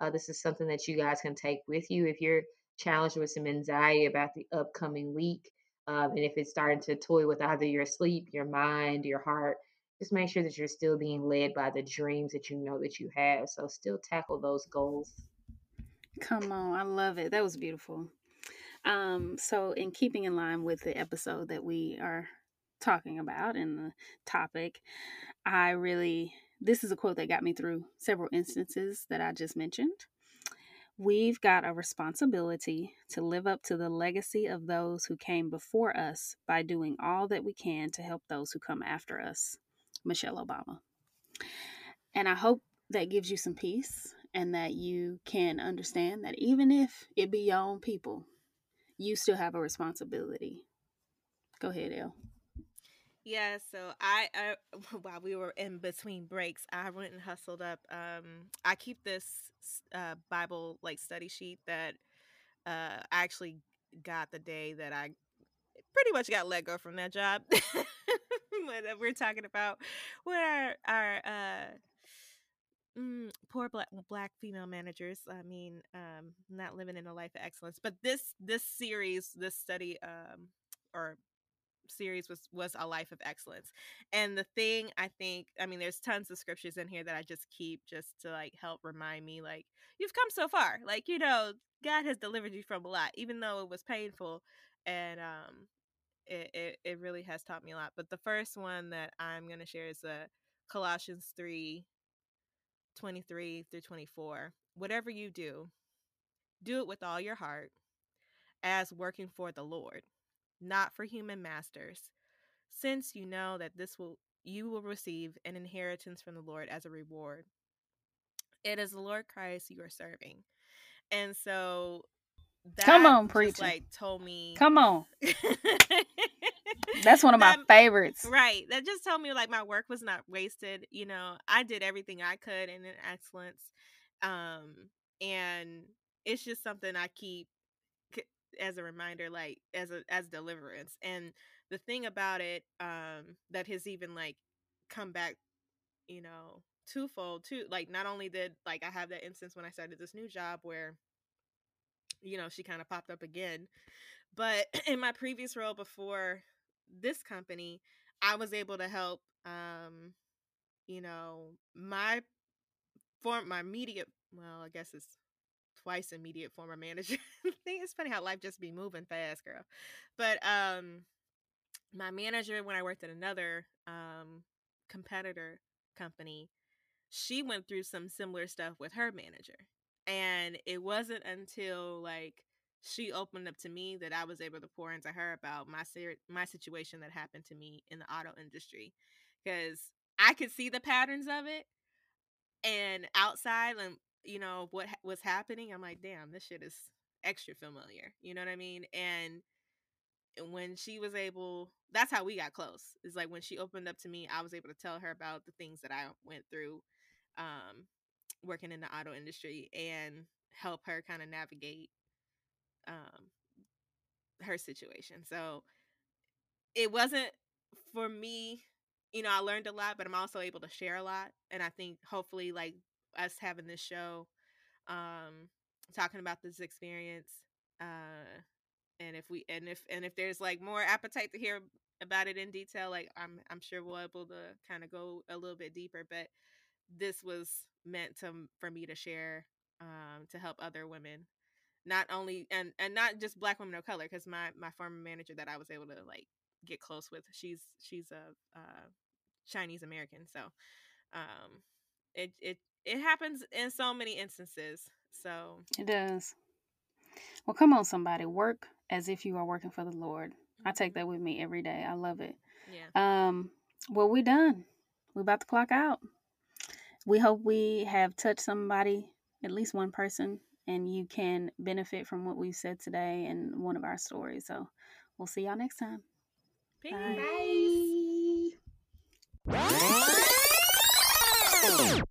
Uh, this is something that you guys can take with you if you're challenged with some anxiety about the upcoming week. Um, and if it's starting to toy with either your sleep, your mind, your heart, just make sure that you're still being led by the dreams that you know that you have. So still tackle those goals. Come on, I love it. That was beautiful. Um, so in keeping in line with the episode that we are talking about and the topic, I really this is a quote that got me through several instances that I just mentioned. We've got a responsibility to live up to the legacy of those who came before us by doing all that we can to help those who come after us. Michelle Obama. And I hope that gives you some peace and that you can understand that even if it be your own people, you still have a responsibility. Go ahead, El. Yeah, so I, I while we were in between breaks, I went and hustled up. Um, I keep this uh, Bible like study sheet that uh, I actually got the day that I pretty much got let go from that job. what we're talking about, with our our uh, mm, poor black black female managers. I mean, um, not living in a life of excellence. But this this series, this study, um, or series was was a life of excellence and the thing i think i mean there's tons of scriptures in here that i just keep just to like help remind me like you've come so far like you know god has delivered you from a lot even though it was painful and um it, it, it really has taught me a lot but the first one that i'm going to share is uh, colossians 3 23 through 24 whatever you do do it with all your heart as working for the lord not for human masters, since you know that this will you will receive an inheritance from the Lord as a reward. It is the Lord Christ you are serving. And so that Come on, preacher. like told me Come on. That's one of that, my favorites. Right. That just told me like my work was not wasted. You know, I did everything I could in an excellence. Um and it's just something I keep as a reminder like as a as deliverance and the thing about it um that has even like come back you know twofold too like not only did like i have that instance when i started this new job where you know she kind of popped up again but in my previous role before this company i was able to help um you know my form my immediate well, i guess it's twice immediate former manager. I think it's funny how life just be moving fast, girl. But um my manager when I worked at another um competitor company, she went through some similar stuff with her manager. And it wasn't until like she opened up to me that I was able to pour into her about my ser- my situation that happened to me in the auto industry because I could see the patterns of it and outside and you know what was happening i'm like damn this shit is extra familiar you know what i mean? And when she was able that's how we got close is like when she opened up to me i was able to tell her about the things that i went through um working in the auto industry and help her kind of navigate um her situation so it wasn't for me you know i learned a lot but i'm also able to share a lot and i think hopefully like us having this show, um, talking about this experience, uh, and if we and if and if there's like more appetite to hear about it in detail, like I'm I'm sure we'll able to kind of go a little bit deeper. But this was meant to for me to share um, to help other women not only and and not just black women of color because my my former manager that i was able to like get close with she's she's a uh, chinese american so um it it it happens in so many instances. So it does. Well, come on, somebody, work as if you are working for the Lord. I take mm-hmm. that with me every day. I love it. Yeah. Um. Well, we done. We about to clock out. We hope we have touched somebody, at least one person, and you can benefit from what we've said today and one of our stories. So, we'll see y'all next time. Peace. Bye. Bye.